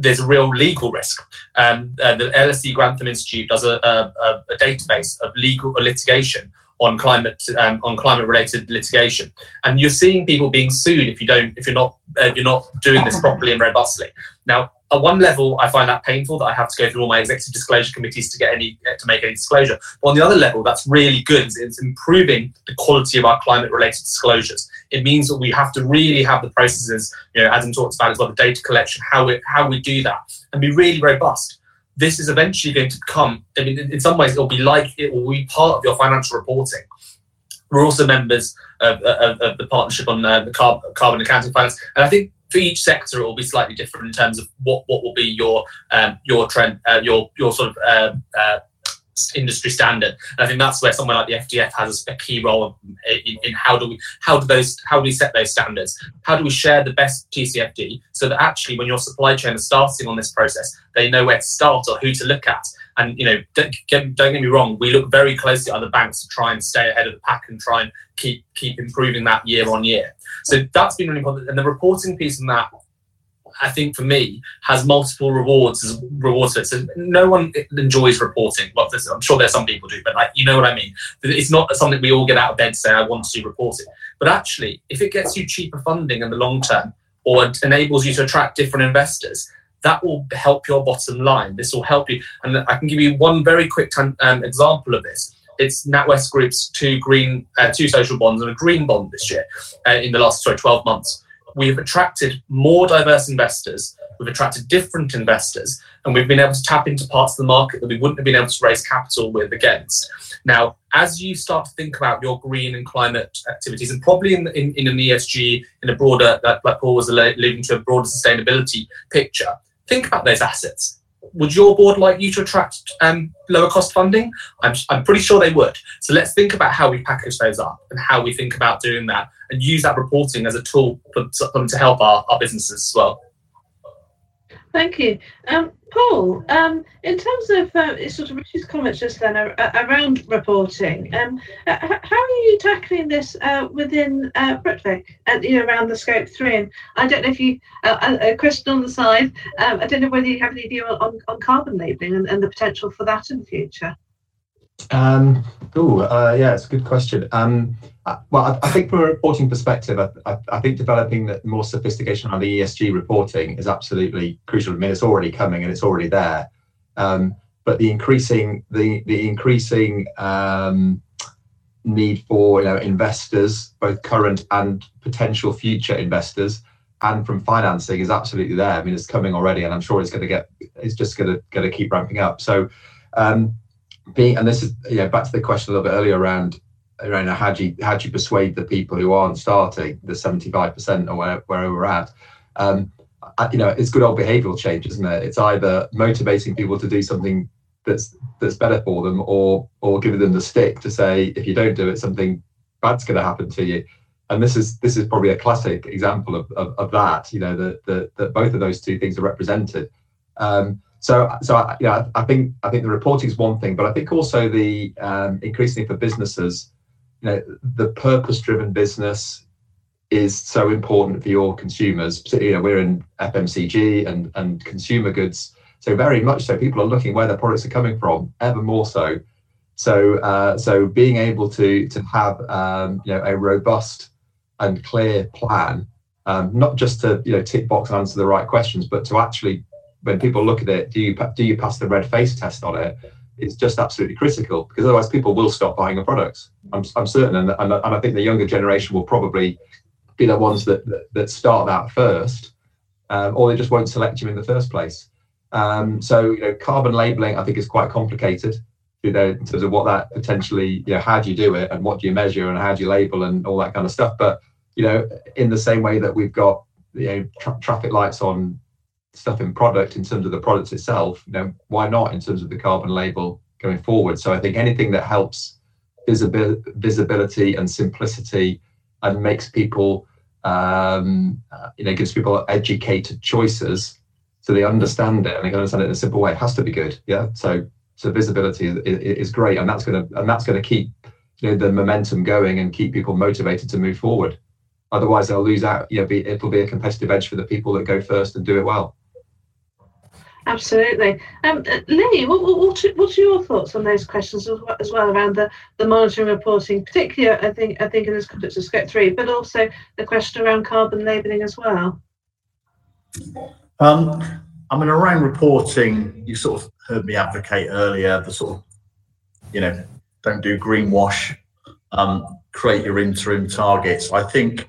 there's a real legal risk. Um, uh, the LSE Grantham Institute does a, a, a, database of legal litigation on climate um, on climate related litigation, and you're seeing people being sued if you don't if you're not uh, you're not doing this properly and robustly. Now, at one level, I find that painful that I have to go through all my executive disclosure committees to get any to make any disclosure. But on the other level, that's really good. It's improving the quality of our climate related disclosures. It means that we have to really have the processes, you know, Adam talks about as well, the data collection, how we how we do that, and be really robust. This is eventually going to become. I mean, in some ways, it'll be like it will be part of your financial reporting. We're also members of, of, of the partnership on uh, the carbon accounting finance, and I think for each sector, it will be slightly different in terms of what, what will be your um, your trend, uh, your your sort of uh, uh, industry standard. And I think that's where somewhere like the FDF has a key role in, in, how do we how do those how do we set those standards? How do we share the best TCFD so that actually when your supply chain is starting on this process, they know where to start or who to look at. And you know, don't get, don't get me wrong, we look very closely at other banks to try and stay ahead of the pack and try and keep keep improving that year on year. So that's been really important. And the reporting piece in that I think for me has multiple rewards rewards to it. So no one enjoys reporting. Well, I'm sure there's some people do, but like you know what I mean. It's not something we all get out of bed to say I want to do reporting. But actually, if it gets you cheaper funding in the long term or enables you to attract different investors, that will help your bottom line. This will help you. And I can give you one very quick um, example of this. It's NatWest Group's two green, uh, two social bonds and a green bond this year uh, in the last sorry 12 months. We've attracted more diverse investors. We've attracted different investors, and we've been able to tap into parts of the market that we wouldn't have been able to raise capital with against. Now, as you start to think about your green and climate activities, and probably in, in, in an ESG, in a broader, that like Paul was alluding to, a broader sustainability picture, think about those assets. Would your board like you to attract um, lower cost funding? I'm, I'm pretty sure they would. So let's think about how we package those up and how we think about doing that and use that reporting as a tool for, them to help our, our businesses as well. Thank you. Um, Paul, um, in terms of uh, sort of Rich's comments just then uh, around reporting, um, uh, how are you tackling this uh, within uh, Britvic and you know, around the scope three? And I don't know if you, uh, a question on the side, um, I don't know whether you have any view on, on carbon labelling and, and the potential for that in the future. Um, oh, uh, yeah, it's a good question. Um, uh, well, I, I, think from a reporting perspective, I, I, I, think developing the more sophistication on the ESG reporting is absolutely crucial. I mean, it's already coming and it's already there. Um, but the increasing the the increasing um, need for you know investors, both current and potential future investors, and from financing is absolutely there. I mean, it's coming already, and I'm sure it's going to get it's just going to going to keep ramping up. So. Um, being and this is yeah back to the question a little bit earlier around around how do you how do you persuade the people who aren't starting the 75% or where, we're at um, you know, it's good old behavioural change, isn't it? It's either motivating people to do something that's that's better for them, or or giving them the stick to say if you don't do it, something bad's going to happen to you. And this is this is probably a classic example of, of, of that. You know that that both of those two things are represented. Um, so so I, yeah, I think I think the reporting is one thing, but I think also the um, increasingly for businesses, you know, the purpose-driven business is so important for your consumers. You know, we're in FMCG and and consumer goods, so very much so. People are looking where their products are coming from, ever more so. So uh, so being able to to have um, you know a robust and clear plan, um, not just to you know tick box and answer the right questions, but to actually when people look at it, do you do you pass the red face test on it? It's just absolutely critical because otherwise people will stop buying your products. I'm, I'm certain, and, and, and I think the younger generation will probably be the ones that that, that start that first, um, or they just won't select you in the first place. Um, so you know, carbon labeling I think is quite complicated. You know, in terms of what that potentially, you know, how do you do it and what do you measure and how do you label and all that kind of stuff. But you know, in the same way that we've got you know tra- traffic lights on stuff in product in terms of the product itself, you know, why not in terms of the carbon label going forward? So I think anything that helps visibil- visibility and simplicity and makes people, um, uh, you know, gives people educated choices so they understand it and they can understand it in a simple way. It has to be good, yeah. So so visibility is, is great, and that's gonna and that's gonna keep you know the momentum going and keep people motivated to move forward. Otherwise, they'll lose out. You know, be, it'll be a competitive edge for the people that go first and do it well. Absolutely. Um, Lee, what, what, what, are your thoughts on those questions as well around the, the monitoring reporting, particularly I think I think in this context of Scope 3, but also the question around carbon labelling as well? Um, I mean, around reporting, you sort of heard me advocate earlier the sort of, you know, don't do greenwash, um, create your interim targets. I think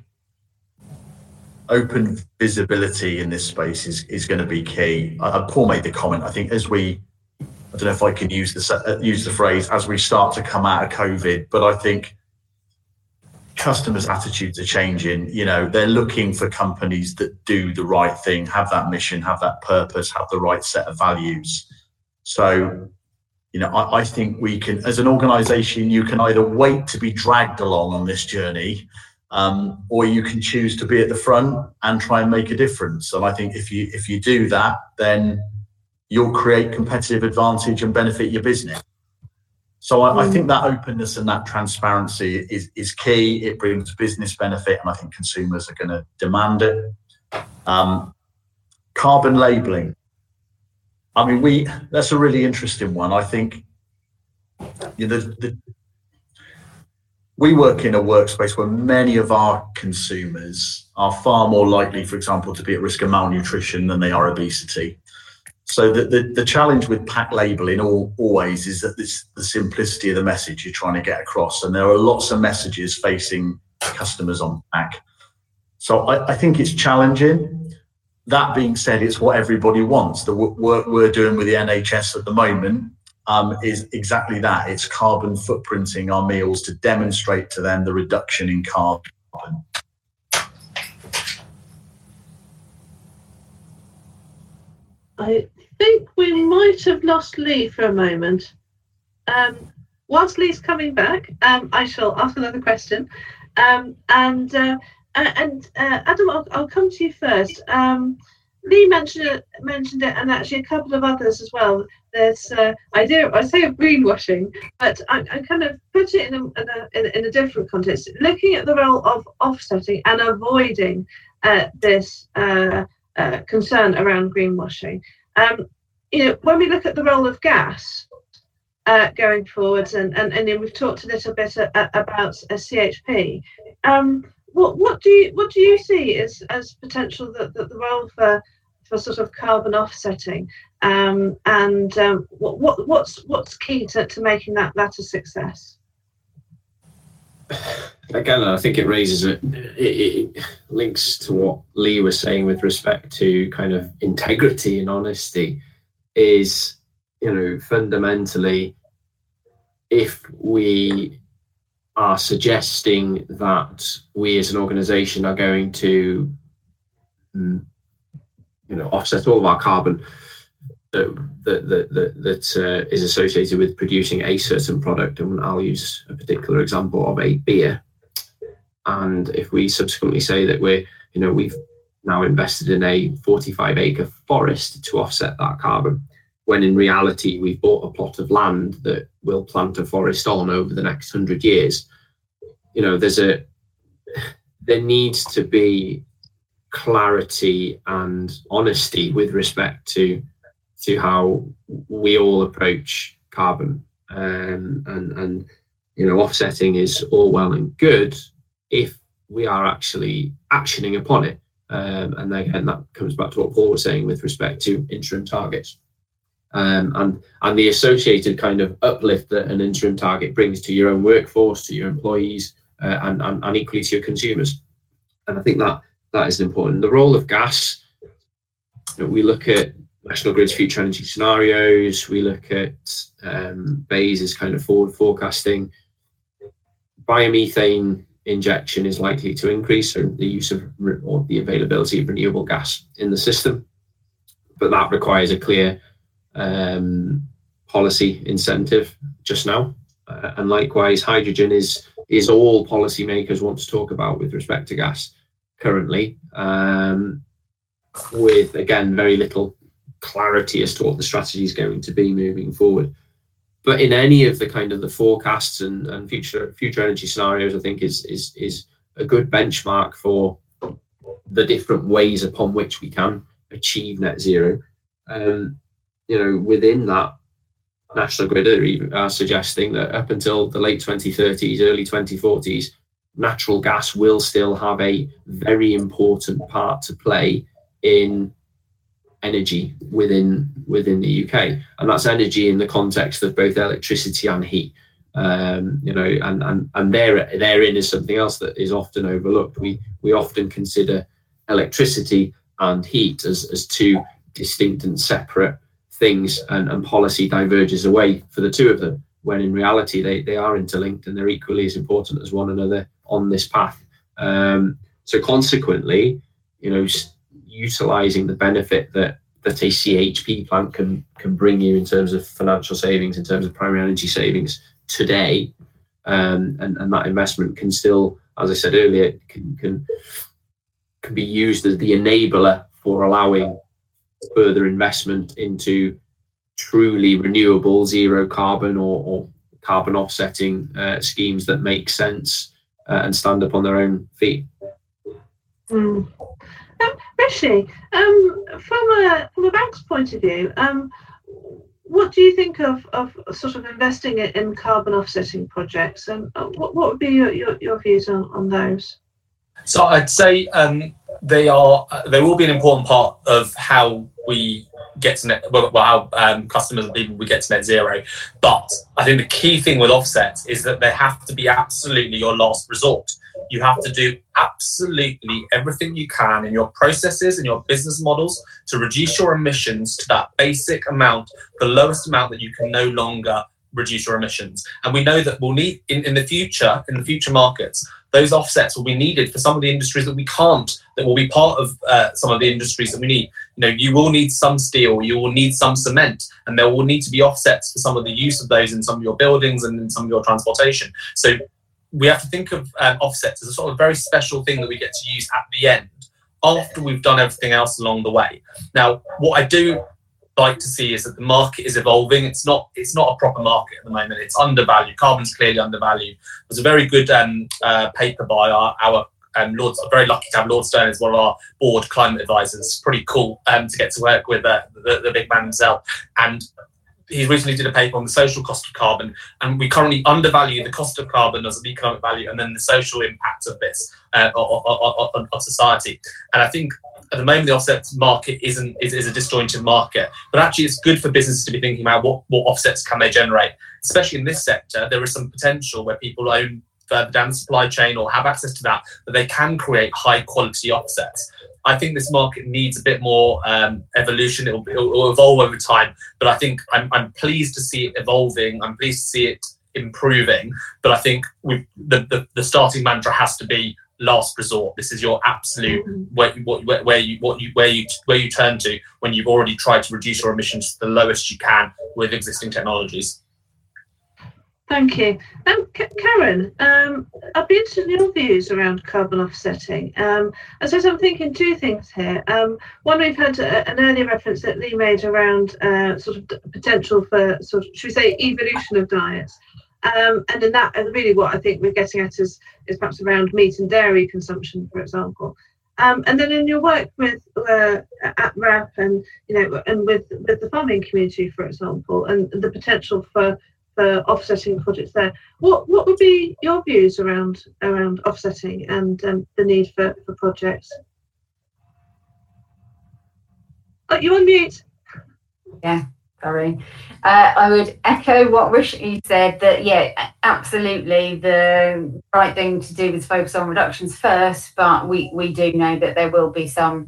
open visibility in this space is, is going to be key. Uh, Paul made the comment. I think as we, I don't know if I can use the uh, use the phrase as we start to come out of COVID, but I think customers' attitudes are changing. You know, they're looking for companies that do the right thing, have that mission, have that purpose, have the right set of values. So, you know, I, I think we can, as an organisation, you can either wait to be dragged along on this journey um, or you can choose to be at the front and try and make a difference. And I think if you if you do that, then you'll create competitive advantage and benefit your business. So I, I think that openness and that transparency is is key. It brings business benefit, and I think consumers are going to demand it. Um, carbon labeling. I mean, we that's a really interesting one. I think you know, the, the we work in a workspace where many of our consumers are far more likely, for example, to be at risk of malnutrition than they are obesity. So the, the, the challenge with pack labeling all, always is that it's the simplicity of the message you're trying to get across. And there are lots of messages facing customers on pack. So I, I think it's challenging. That being said, it's what everybody wants. The work we're doing with the NHS at the moment um, is exactly that. It's carbon footprinting our meals to demonstrate to them the reduction in carbon. I think we might have lost Lee for a moment. Um, whilst Lee's coming back, um, I shall ask another question. Um, and uh, and uh, Adam, I'll, I'll, come to you first. Um, Lee mentioned it, mentioned it, and actually a couple of others as well. There's, uh, I do, I say greenwashing, but I, I kind of put it in a, in a, in a different context, looking at the role of offsetting and avoiding uh, this uh, uh concern around greenwashing. Um, you know, when we look at the role of gas uh, going forwards, and, and, and we've talked a little bit a, a, about a CHP. Um, what what do you what do you see as as potential that, that the role for for sort of carbon offsetting. Um, and um, what, what what's what's key to, to making that that a success? Again i think it raises it, it, links to what lee was saying with respect to kind of integrity and honesty is you know fundamentally if we are suggesting that we as an organization are going to mm, you know, offset all of our carbon that that that, that, that uh, is associated with producing a certain product. And I'll use a particular example of a beer. And if we subsequently say that we're, you know, we've now invested in a 45 acre forest to offset that carbon, when in reality we've bought a plot of land that we'll plant a forest on over the next hundred years. You know, there's a there needs to be clarity and honesty with respect to to how we all approach carbon. Um, and and you know offsetting is all well and good if we are actually actioning upon it. Um, and again that comes back to what paul was saying with respect to interim targets. Um, and and the associated kind of uplift that an interim target brings to your own workforce to your employees uh, and, and, and equally to your consumers. And i think that that is important the role of gas we look at National Grid's future energy scenarios. We look at um, BEIS' kind of forward forecasting. Biomethane injection is likely to increase, so the use of or the availability of renewable gas in the system. But that requires a clear um, policy incentive just now. Uh, and likewise, hydrogen is is all policymakers want to talk about with respect to gas currently, um, with again very little clarity as to what the strategy is going to be moving forward. But in any of the kind of the forecasts and, and future future energy scenarios, I think is is is a good benchmark for the different ways upon which we can achieve net zero. Um, you know, within that, National Grid are, even, are suggesting that up until the late 2030s, early 2040s, natural gas will still have a very important part to play in energy within within the UK, and that's energy in the context of both electricity and heat. Um, you know, and and and there therein is something else that is often overlooked. We we often consider electricity and heat as as two distinct and separate things, and, and policy diverges away for the two of them. When in reality they they are interlinked and they're equally as important as one another on this path. Um, so consequently, you know utilizing the benefit that that a CHP plant can can bring you in terms of financial savings, in terms of primary energy savings today, um, and and that investment can still, as I said earlier, can can can be used as the enabler for allowing further investment into truly renewable, zero carbon or, or carbon offsetting uh, schemes that make sense uh, and stand up on their own feet. Mm. Um, Rishi, um, from a from a bank's point of view, um, what do you think of, of sort of investing in carbon offsetting projects, and uh, what, what would be your, your, your views on, on those? So I'd say um, they are they will be an important part of how we get to net well, how um, customers and people we get to net zero. But I think the key thing with offsets is that they have to be absolutely your last resort. You have to do absolutely everything you can in your processes and your business models to reduce your emissions to that basic amount, the lowest amount that you can no longer reduce your emissions. And we know that we'll need in, in the future, in the future markets, those offsets will be needed for some of the industries that we can't, that will be part of uh, some of the industries that we need. You know, you will need some steel, you will need some cement, and there will need to be offsets for some of the use of those in some of your buildings and in some of your transportation. So we have to think of um, offsets as a sort of very special thing that we get to use at the end after we've done everything else along the way. Now, what I do like to see is that the market is evolving. It's not it's not a proper market at the moment. It's undervalued. Carbon's clearly undervalued. There's a very good um, uh, paper by our, our um, Lord, I'm very lucky to have Lord Stern as one of our board climate advisors. Pretty cool um, to get to work with uh, the, the big man himself. And he recently did a paper on the social cost of carbon, and we currently undervalue the cost of carbon as an economic value, and then the social impact of this uh, on, on, society. And I think at the moment the offsets market isn't is, is, a disjointed market, but actually it's good for businesses to be thinking about what what offsets can they generate, especially in this sector. There is some potential where people own further down the supply chain or have access to that, that they can create high quality offsets. I think this market needs a bit more um, evolution. It'll, it'll, evolve over time, but I think I'm, I'm pleased to see it evolving. I'm pleased to see it improving. But I think we the, the, the starting mantra has to be last resort. This is your absolute where, where, where you what you where you where you turn to when you've already tried to reduce your emissions to the lowest you can with existing technologies. Thank you. Um, Karen, um, I'd be interested in your views around carbon offsetting. Um, I suppose I'm thinking two things here. Um, one, we've had a, an earlier reference that Lee made around uh, sort of potential for sort of, should we say, evolution of diets. Um, and in that, really what I think we're getting at is, is perhaps around meat and dairy consumption, for example. Um, and then in your work with uh, at WRAP and you know and with with the farming community, for example, and the potential for for offsetting projects there. What what would be your views around around offsetting and um, the need for, for projects? Oh, you on mute. Yeah, sorry. Uh, I would echo what Rishi said that yeah, absolutely the right thing to do is focus on reductions first, but we we do know that there will be some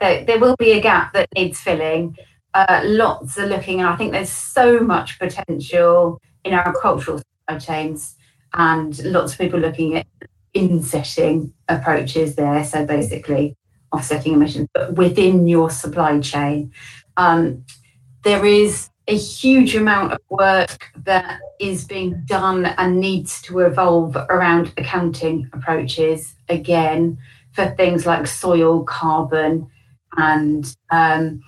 there, there will be a gap that needs filling uh, lots are looking, and I think there's so much potential in agricultural supply chains, and lots of people looking at insetting approaches there. So basically, offsetting emissions, but within your supply chain. Um, there is a huge amount of work that is being done and needs to evolve around accounting approaches again for things like soil, carbon, and um,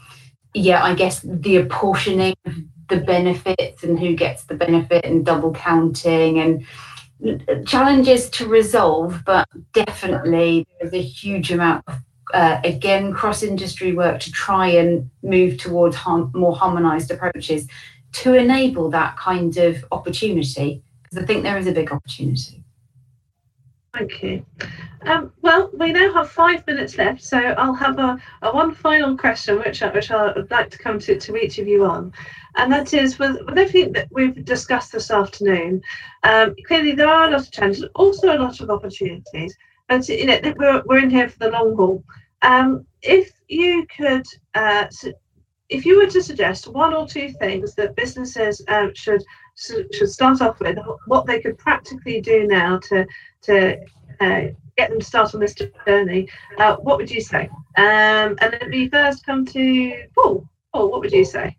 yeah, I guess the apportioning of the benefits and who gets the benefit and double counting and challenges to resolve, but definitely there's a huge amount of uh, again cross industry work to try and move towards harm, more harmonized approaches to enable that kind of opportunity because I think there is a big opportunity. Thank you. Um, well, we now have five minutes left, so I'll have a, a one final question, which I, which I would like to come to, to each of you on, and that is with, with everything that we've discussed this afternoon. Um, clearly, there are a lot of challenges, also a lot of opportunities, and you know we're, we're in here for the long haul. Um, if you could, uh, if you were to suggest one or two things that businesses um, should should start off with, what they could practically do now to to uh, get them to start on this journey, uh, what would you say? Um, and then we first come to Paul. Paul, what would you say?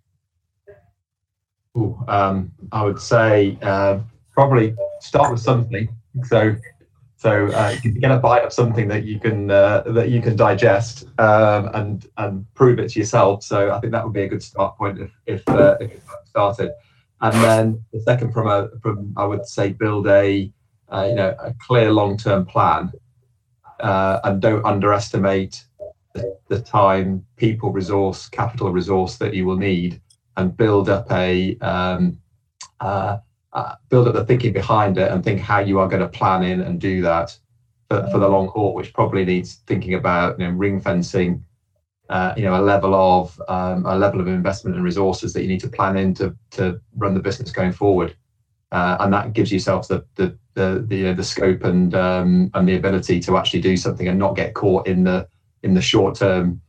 Ooh, um, I would say uh, probably start with something. So, so uh, get a bite of something that you can uh, that you can digest um, and and prove it to yourself. So I think that would be a good start point if if, uh, if started. And then the second from a from I would say build a uh, you know a clear long term plan uh, and don't underestimate the, time, people resource, capital resource that you will need, and build up a um, uh, uh, build up the thinking behind it and think how you are going to plan in and do that for, for the long haul, which probably needs thinking about you know ring fencing. Uh, you know a level of um, a level of investment and resources that you need to plan in to, to run the business going forward and that gives yourself the the the the, uh, the scope and um, and the ability to actually do something and not get caught in the in the short term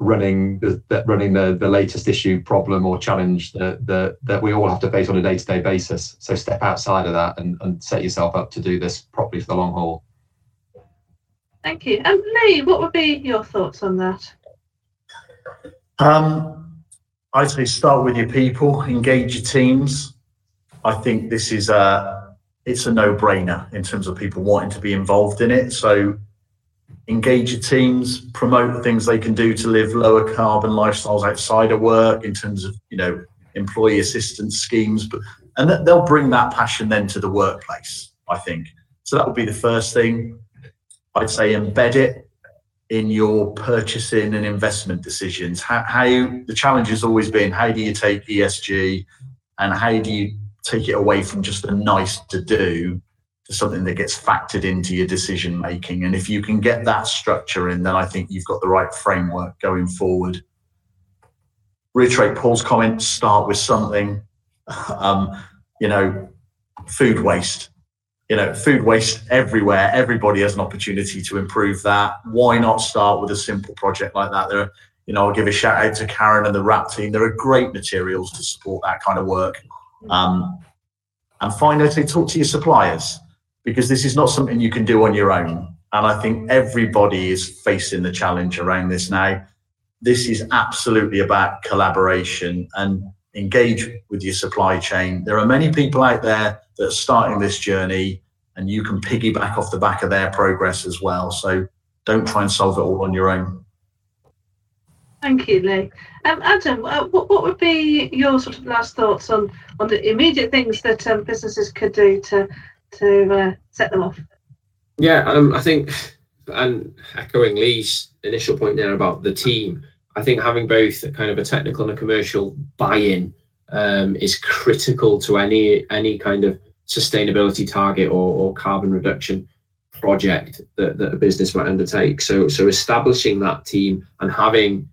running the, the running the the latest issue problem or challenge that that that we all have to face on a day to day basis. So step outside of that and, and set yourself up to do this properly for the long haul. Thank you. And Lee, what would be your thoughts on that? Um, I'd say start with your people, engage your teams. I think this is a it's a no-brainer in terms of people wanting to be involved in it. So engage your teams, promote things they can do to live lower carbon lifestyles outside of work in terms of you know employee assistance schemes, but and they'll bring that passion then to the workplace. I think so. That would be the first thing. I'd say embed it in your purchasing and investment decisions. How, how the challenge has always been how do you take ESG and how do you take it away from just a nice to do to something that gets factored into your decision making. And if you can get that structure in, then I think you've got the right framework going forward. Reiterate Paul's comment, start with something. [laughs] Um, you know, food waste. You know, food waste everywhere. Everybody has an opportunity to improve that. Why not start with a simple project like that? There are, you know, I'll give a shout out to Karen and the WRAP team. There are great materials to support that kind of work. Um, and finally, talk to your suppliers because this is not something you can do on your own. And I think everybody is facing the challenge around this now. This is absolutely about collaboration and engage with your supply chain. There are many people out there that are starting this journey, and you can piggyback off the back of their progress as well. So don't try and solve it all on your own. Thank you, Lee. Um, Adam, uh, what, what would be your sort of last thoughts on, on the immediate things that um, businesses could do to to uh, set them off? Yeah, um, I think, and echoing Lee's initial point there about the team, I think having both kind of a technical and a commercial buy-in um, is critical to any any kind of sustainability target or, or carbon reduction project that, that a business might undertake. So so establishing that team and having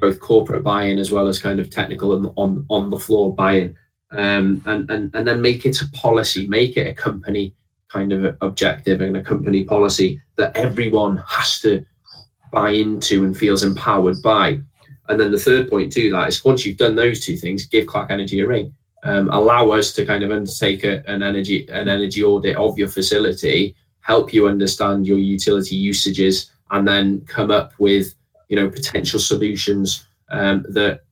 both corporate buy-in as well as kind of technical and on on the floor buy-in. Um, and, and and then make it a policy make it a company kind of objective and a company policy that everyone has to buy into and feels empowered by. And then the third point to that is once you've done those two things give Clarke Energy a ring. Um, allow us to kind of undertake a, an energy an energy audit of your facility help you understand your utility usages and then come up with you know potential solutions um, that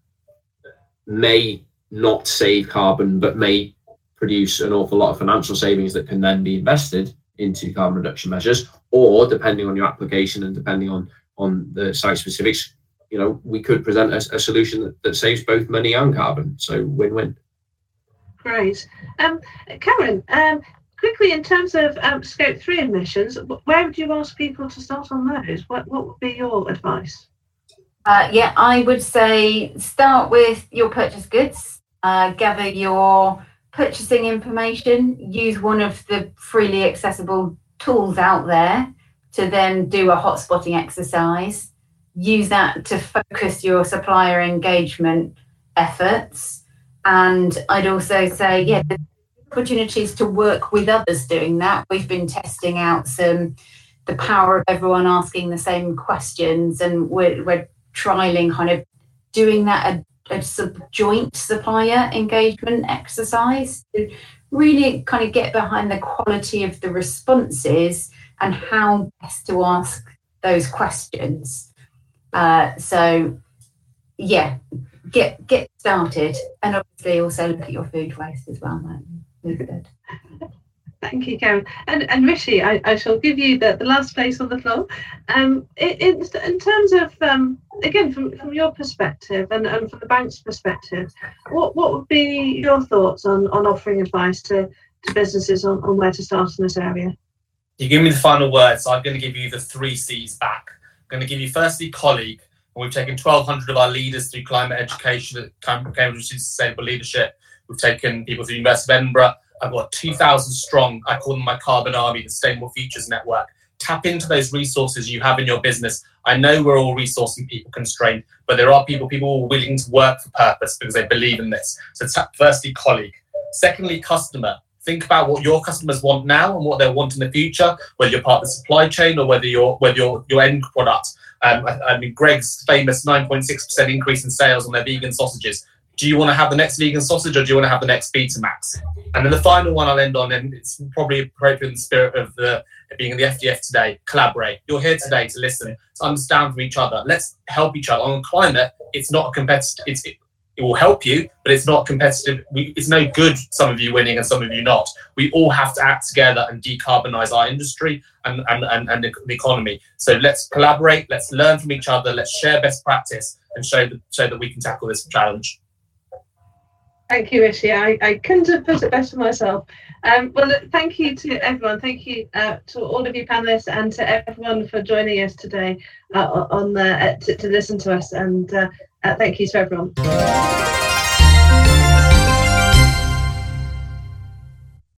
may not save carbon but may produce an awful lot of financial savings that can then be invested into carbon reduction measures. Or depending on your application and depending on on the site specifics you know we could present a, a solution that, that saves both money and carbon. So win-win. Great. Um cameron um quickly in terms of um, scope three emissions where would you ask people to start on those? What, what would be your advice? Uh, yeah i would say start with your purchase goods uh, gather your purchasing information use one of the freely accessible tools out there to then do a hot spotting exercise. Use that to focus your supplier engagement efforts. And i'd also say yeah opportunities to work with others doing that. We've been testing out some the power of everyone asking the same questions, and we're, we're trialing kind of doing that a, a sub joint supplier engagement exercise to really kind of get behind the quality of the responses and how best to ask those questions. Uh, so, yeah, get get started, and obviously also look at your food waste as well. Thank you, Karen. And, and Rishi, I, I shall give you the, the last place on the floor. Um, in, in terms of, um, again, from, from your perspective and, and from the bank's perspective, what, what would be your thoughts on, on offering advice to, to businesses on, on where to start in this area? You give me the final word, so I'm going to give you the three C's back. I'm going to give you firstly colleague, and we've taken 1,200 of our leaders through climate education at Cambridge Sustainable Leadership We've taken people to the University of Edinburgh. I've got 2,000 strong. I call them my carbon army, the Sustainable Futures Network. Tap into those resources you have in your business. I know we're all resource and people constrained, but there are people, people are willing to work for purpose because they believe in this. So, tap, firstly, colleague. Secondly, customer. Think about what your customers want now and what they'll want in the future, whether you're part of the supply chain or whether you're whether you're your end product. Um, I, I mean, Greggs famous 9.6% increase in sales on their vegan sausages do you want to have the next vegan sausage or do you want to have the next Betamax? And then the final one I'll end on, and it's probably appropriate in the spirit of the being in the FDF today, collaborate. You're here today to listen, to understand from each other. Let's help each other. On climate, it's not a competitive, it's, it, it will help you, but it's not competitive. We, it's no good some of you winning and some of you not. We all have to act together and decarbonize our industry and, and, and, and the, the economy. So let's collaborate, let's learn from each other, let's share best practice and show that, show that we can tackle this challenge. Thank you, Rishi. I, I couldn't have put it better myself. Um, well, thank you to everyone. Thank you uh, to all of you panelists and to everyone for joining us today uh, on the, uh, to, to, listen to us. And uh, uh, thank you to everyone.